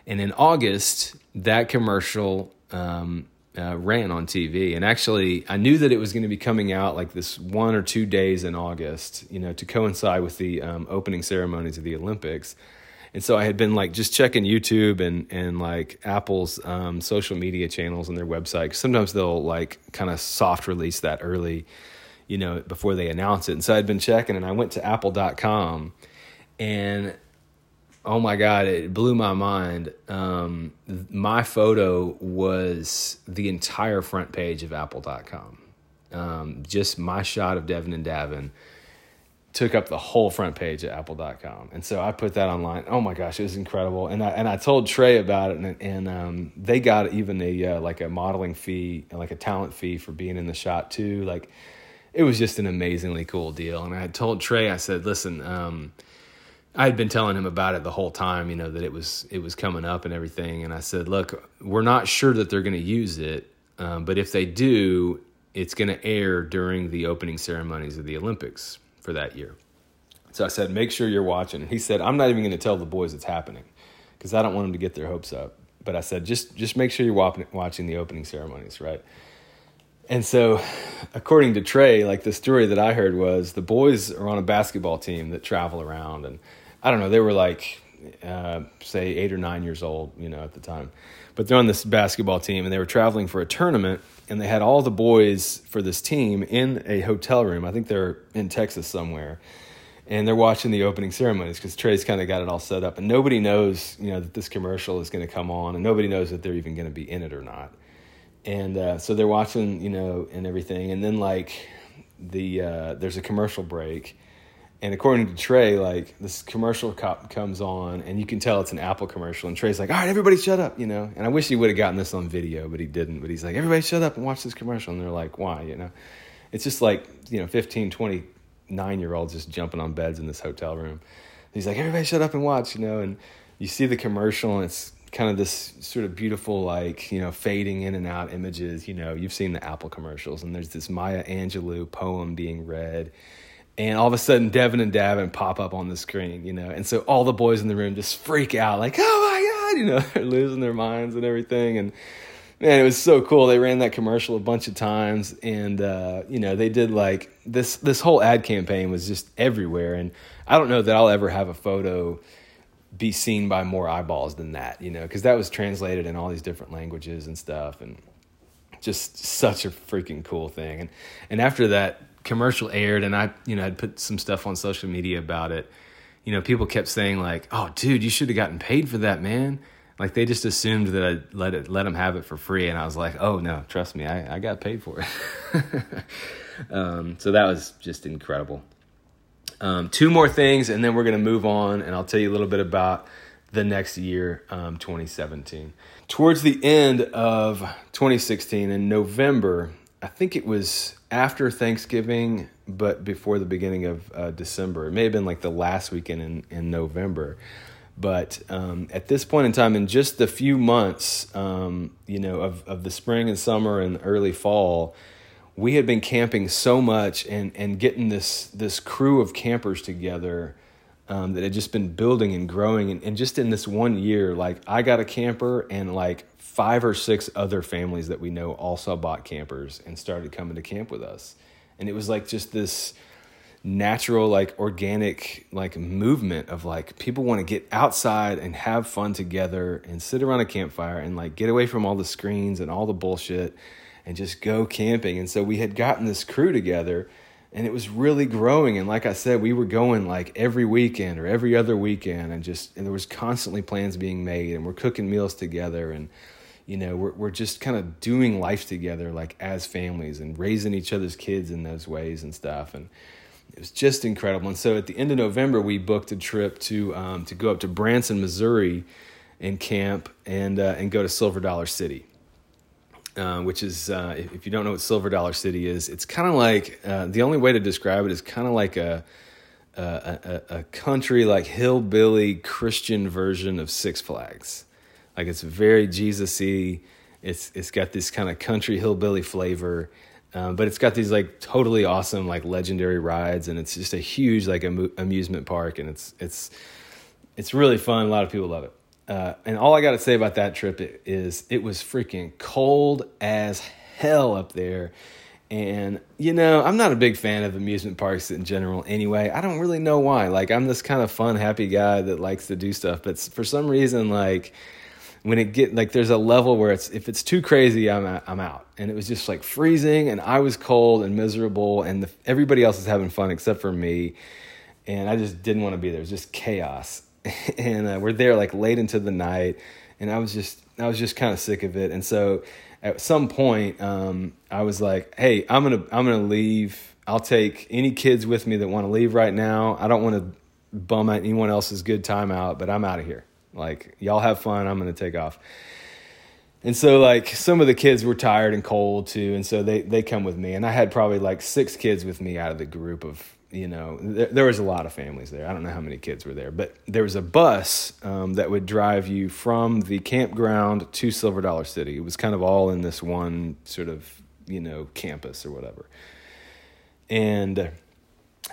And in August, that commercial um, uh, ran on TV. And actually, I knew that it was going to be coming out like this one or two days in August, you know, to coincide with the um, opening ceremonies of the Olympics. And so I had been like just checking YouTube and and like Apple's um, social media channels and their website. Sometimes they'll like kind of soft release that early, you know, before they announce it. And so I'd been checking, and I went to Apple.com, and oh my god it blew my mind. Um, my photo was the entire front page of apple.com um, just my shot of devin and davin took up the whole front page of apple.com and so i put that online. Oh my gosh it was incredible. And i, and I told trey about it and, and um, they got even a uh, like a modeling fee and like a talent fee for being in the shot too. Like it was just an amazingly cool deal. And i told trey i said listen I had been telling him about it the whole time, you know, that it was it was coming up and everything. And I said, look, we're not sure that they're going to use it, um, but if they do, it's going to air during the opening ceremonies of the Olympics for that year. So I said, make sure you're watching. He said, I'm not even going to tell the boys it's happening because I don't want them to get their hopes up. But I said, just just make sure you're watching the opening ceremonies, right? And so, according to Trey, like the story that I heard was the boys are on a basketball team that travel around and I don't know, they were like uh, say eight or nine years old, you know, at the time. But they're on this basketball team and they were traveling for a tournament and they had all the boys for this team in a hotel room. I think they're in Texas somewhere. And they're watching the opening ceremonies because Trey's kind of got it all set up, and nobody knows, you know, that this commercial is going to come on, and nobody knows that they're even going to be in it or not. And uh, so they're watching, you know, and everything, and then like the uh, there's a commercial break, and according to Trey, like this commercial cop comes on, and you can tell it's an Apple commercial. And Trey's like, "All right, everybody, shut up," you know. And I wish he would have gotten this on video, but he didn't. But he's like, "Everybody, shut up and watch this commercial." And they're like, "Why?" You know. It's just like you know, 15, 29 year olds just jumping on beds in this hotel room. He's like, "Everybody, shut up and watch," you know. And you see the commercial, and it's kind of this sort of beautiful, like you know, fading in and out images. You know, you've seen the Apple commercials, and there's this Maya Angelou poem being read and all of a sudden Devin and Davin pop up on the screen, you know, and so all the boys in the room just freak out, like, oh my god, you know, <laughs> they're losing their minds and everything, and man, it was so cool. They ran that commercial a bunch of times, and uh, you know, they did like this. This whole ad campaign was just everywhere, and I don't know that I'll ever have a photo be seen by more eyeballs than that, you know, because that was translated in all these different languages and stuff, and just such a freaking cool thing. And and after that commercial aired and I, you know, had put some stuff on social media about it, you know, people kept saying like, "Oh, dude, you should have gotten paid for that, man." Like they just assumed that I let it let them have it for free, and I was like, "Oh no, trust me, I, I got paid for it." <laughs> um, so that was just incredible. Um, two more things, and then we're gonna move on, and I'll tell you a little bit about the next year, um, 2017. Towards the end of 2016, in November, I think it was after Thanksgiving, but before the beginning of uh, December. It may have been like the last weekend in, in November. But um, at this point in time, in just the few months, um, you know, of, of the spring and summer and early fall, we had been camping so much and, and getting this this crew of campers together um, that had just been building and growing. And, and just in this one year, like I got a camper and like five or six other families that we know also bought campers and started coming to camp with us. And it was like just this natural, like organic, like movement of like people want to get outside and have fun together and sit around a campfire and like get away from all the screens and all the bullshit and just go camping. And so we had gotten this crew together and it was really growing and like i said we were going like every weekend or every other weekend and just and there was constantly plans being made and we're cooking meals together and you know we're, we're just kind of doing life together like as families and raising each other's kids in those ways and stuff and it was just incredible. And so at the end of november we booked a trip to um, to go up to branson missouri and camp and uh, and go to silver dollar city uh, which is uh, if you don't know what silver dollar city is it's kind of like uh, the only way to describe it is kind of like a a, a, a country like hillbilly christian version of six flags like it's very Jesus-y. It's it's got this kind of country hillbilly flavor, um, but it's got these like totally awesome like legendary rides, and it's just a huge like am- amusement park, and it's it's it's really fun. A lot of people love it. Uh, and all I got to say about that trip is it was freaking cold as hell up there. And, you know, I'm not a big fan of amusement parks in general anyway. I don't really know why. Like, I'm this kind of fun, happy guy that likes to do stuff. But for some reason, like, when it get like there's a level where it's if it's too crazy I'm I'm out. And it was just like freezing and I was cold and miserable and the, everybody else is having fun except for me. And I just didn't want to be there. It was just chaos. <laughs> And uh, we're there like late into the night and I was just I was just kind of sick of it. And so at some point um, I was like hey I'm gonna I'm gonna leave. I'll take any kids with me that want to leave right now. I don't want to bum anyone else's good time out but I'm out of here like, y'all have fun. I'm going to take off. And so, like, some of the kids were tired and cold too. And so they, they come with me. And I had probably like six kids with me out of the group of, you know, there, there was a lot of families there. I don't know how many kids were there, but there was a bus um, that would drive you from the campground to Silver Dollar City. It was kind of all in this one sort of, you know, campus or whatever. And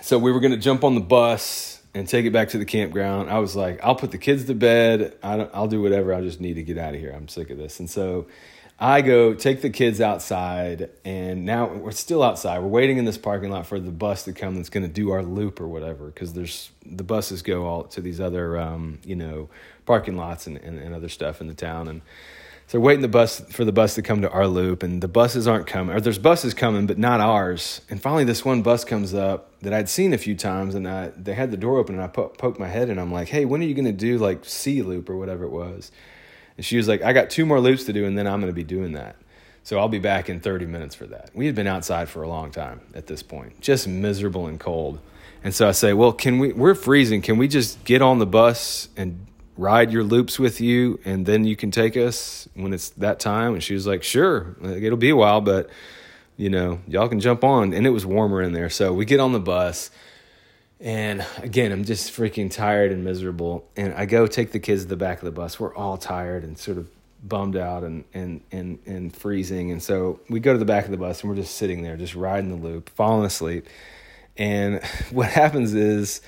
so we were going to jump on the bus and take it back to the campground. I was like, I'll put the kids to bed. I will do whatever. I just need to get out of here. I'm sick of this. And so I go take the kids outside, and now we're still outside. We're waiting in this parking lot for the bus to come that's going to do our loop or whatever, because there's the buses go all to these other, um, you know, parking lots and, and, and other stuff in the town, and so we're waiting the bus for the bus to come to our loop, and the buses aren't coming, or there's buses coming, but not ours. And finally, this one bus comes up that I'd seen a few times, and I, they had the door open, and I po- poked my head, and I'm like, "Hey, when are you going to do like C loop or whatever it was?" And she was like, I got two more loops to do, and then I'm going to be doing that. So I'll be back in 30 minutes for that. We had been outside for a long time at this point, just miserable and cold. And so I say, Well, can we, we're freezing. Can we just get on the bus and ride your loops with you, and then you can take us when it's that time? And she was like, Sure, it'll be a while, but you know, y'all can jump on. And it was warmer in there. So we get on the bus and again, I'm just freaking tired and miserable. And I go take the kids to the back of the bus. We're all tired and sort of bummed out and, and, and, and freezing. And so we go to the back of the bus and we're just sitting there, just riding the loop, falling asleep. And <laughs> what happens is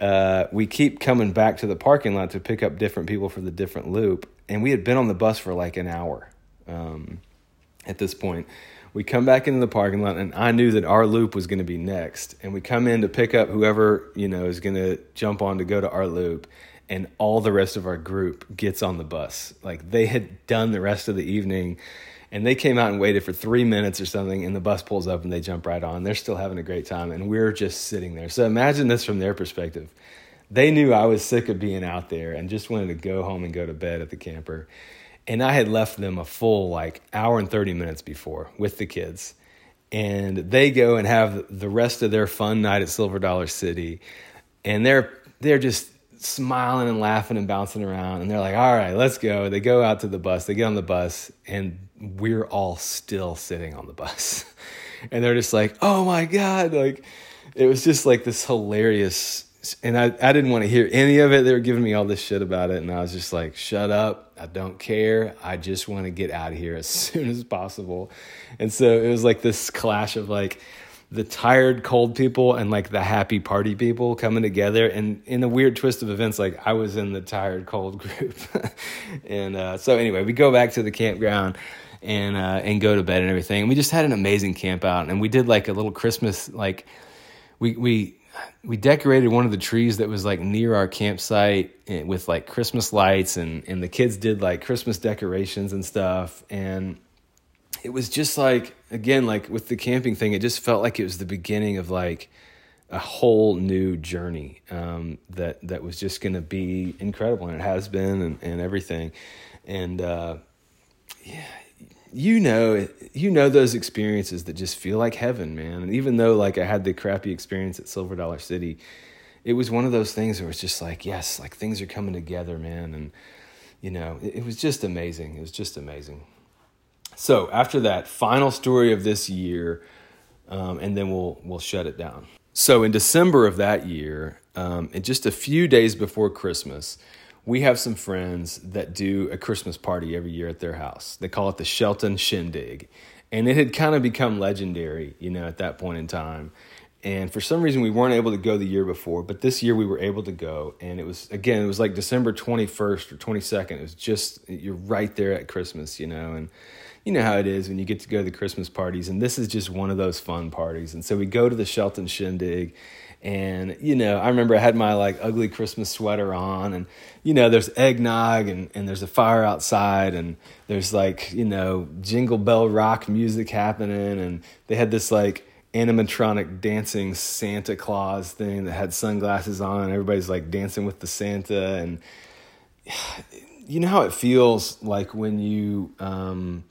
uh, we keep coming back to the parking lot to pick up different people for the different loop. And we had been on the bus for like an hour um, at this point. We come back into the parking lot and i knew that our loop was going to be next. And we come in to pick up whoever you know is going to jump on to go to our loop and all the rest of our group gets on the bus. Like they had done the rest of the evening and they came out and waited for three minutes or something and the bus pulls up and they jump right on they're still having a great time and we're just sitting there so imagine this from their perspective they knew i was sick of being out there and just wanted to go home and go to bed at the camper and I had left them a full like hour and 30 minutes before with the kids. And they go and have the rest of their fun night at Silver Dollar City. And they're they're just smiling and laughing and bouncing around. And they're like, all right, let's go. They go out to the bus, they get on the bus, and we're all still sitting on the bus. <laughs> and they're just like, oh my God. Like it was just like this hilarious and I, I didn't want to hear any of it. They were giving me all this shit about it, and I was just like, shut up. I don't care. I just want to get out of here as <laughs> soon as possible. And so it was like this clash of like the tired, cold people and like the happy party people coming together. And in a weird twist of events, like I was in the tired, cold <laughs> group. and uh, so anyway, we go back to the campground and uh, and go to bed and everything. And we just had an amazing camp out, and we did like a little Christmas like we we we decorated one of the trees that was like near our campsite eh, with like Christmas lights and and the kids did like Christmas decorations and stuff and it was just like again like with the camping thing it just felt like it was the beginning of like a whole new journey um, that that was just going to be incredible and it has been and, and everything and uh, yeah you know you know those experiences that just feel like heaven man. And even though like i had the crappy experience at silver dollar city it was one of those things where it's just like yes like things are coming together man. And you know it, it was just amazing. It was just amazing. So after that final story of this year um, and then we'll we'll shut it down. So in december of that year um, and just a few days before christmas we have some friends that do a Christmas party every year at their house. They call it the Shelton Shindig. And it had kind of become legendary, you know, at that point in time. And for some reason, we weren't able to go the year before, but this year we were able to go. And it was, again, it was like December 21st or 22nd. It was just, you're right there at Christmas, you know, and you know how it is when you get to go to the Christmas parties. And this is just one of those fun parties. And so we go to the Shelton Shindig and, you know, I remember I had my like ugly Christmas sweater on and, you know, there's eggnog and, and there's a fire outside and there's like, you know, jingle bell rock music happening. And they had this like animatronic dancing Santa Claus thing that had sunglasses on and everybody's like dancing with the Santa. And <sighs> you know how it feels like when you, um,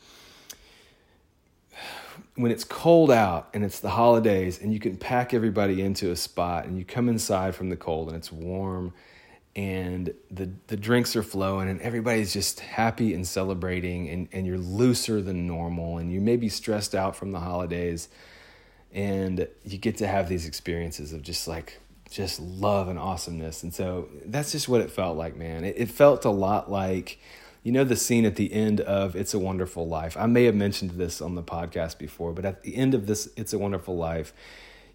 when it's cold out and it's the holidays and you can pack everybody into a spot and you come inside from the cold and it's warm and the the drinks are flowing and everybody's just happy and celebrating and, and you're looser than normal and you may be stressed out from the holidays and you get to have these experiences of just like just love and awesomeness. And so that's just what it felt like man. It, it felt a lot like you know the scene at the end of It's a Wonderful Life. I may have mentioned this on the podcast before, but at the end of this It's a Wonderful Life,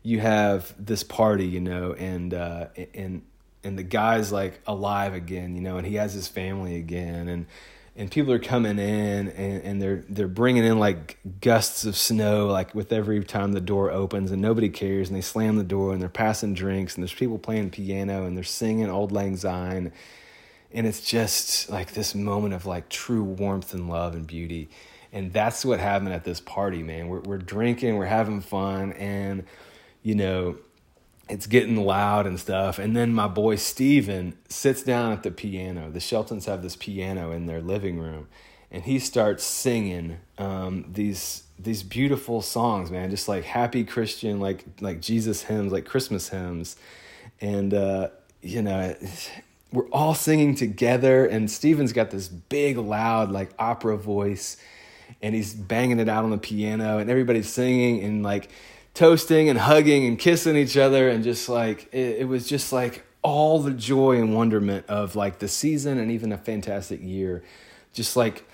you have this party, you know, and uh, and and the guy's like alive again, you know, and he has his family again, and and people are coming in and, and they're they're bringing in like gusts of snow like with every time the door opens and nobody cares and they slam the door and they're passing drinks and there's people playing piano and they're singing Auld Lang Syne and it's just like this moment of like true warmth and love and beauty and that's what happened at this party man we're, we're drinking we're having fun and you know it's getting loud and stuff. And then my boy Steven sits down at the piano. The Sheltons have this piano in their living room, and he starts singing um, these these beautiful songs, man, just like happy Christian, like like Jesus hymns, like Christmas hymns, and uh, you know. We're all singing together, and Steven's got this big, loud, like opera voice, and he's banging it out on the piano, and everybody's singing, and like toasting and hugging and kissing each other and just like it, it, was just like all the joy and wonderment of like the season and even a fantastic year just like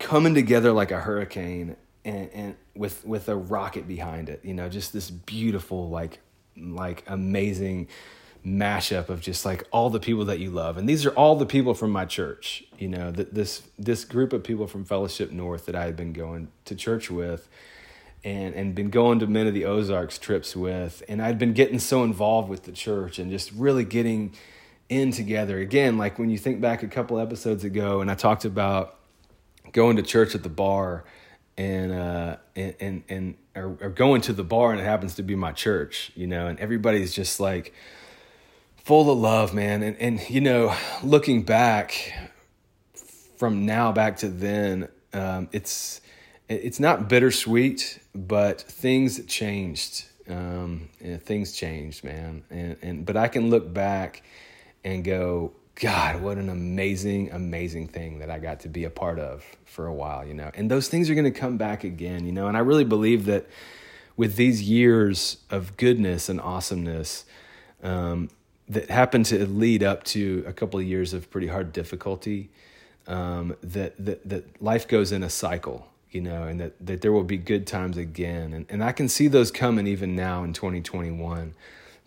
coming together like a hurricane and, and with with a rocket behind it you know just this beautiful like like amazing mashup of just like all the people that you love and these are all the people from my church you know that this this group of people from fellowship north that i had been going to church with and and been going to Men of the Ozarks trips with, and I'd been getting so involved with the church and just really getting in together again. Like when you think back a couple episodes ago, and I talked about going to church at the bar, and uh, and and, and or, or going to the bar, and it happens to be my church, you know, and everybody's just like full of love, man, and and you know, looking back from now back to then, um, it's it's not bittersweet, but things changed. Um, things changed, man. And, and but I can look back and go, God, what an amazing, amazing thing that I got to be a part of for a while, you know. And those things are going to come back again, you know. And I really believe that with these years of goodness and awesomeness um, that happened to lead up to a couple of years of pretty hard difficulty, um, that, that that life goes in a cycle you know, and that, that there will be good times again. And, and I can see those coming even now in 2021.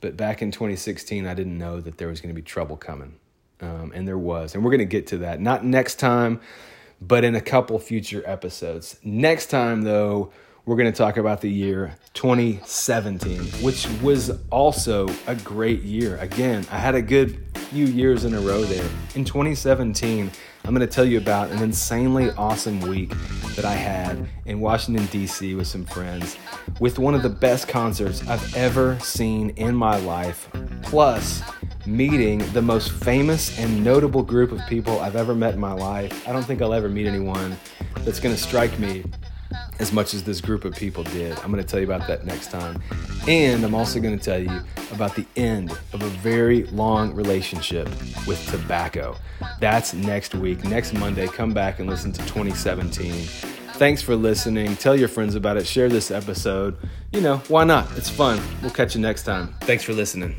But back in 2016, I didn't know that there was going to be trouble coming. Um, and there was. And we're going to get to that. Not next time, but in a couple future episodes. Next time, though, we're going to talk about the year 2017, which was also a great year. Again, I had a good few years in a row there. In 2017, I'm going to tell you about an insanely awesome week that I had in Washington, D.C. with some friends with one of the best concerts I've ever seen in my life, plus meeting the most famous and notable group of people I've ever met in my life. I don't think I'll ever meet anyone that's going to strike me as much as this group of people did. I'm going to tell you about that next time. And I'm also going to tell you about the end of a very long relationship with tobacco. That's next week. Next Monday, come back and listen to 2017. Thanks for listening. Tell your friends about it. Share this episode. You know, why not? It's fun. We'll catch you next time. Thanks for listening.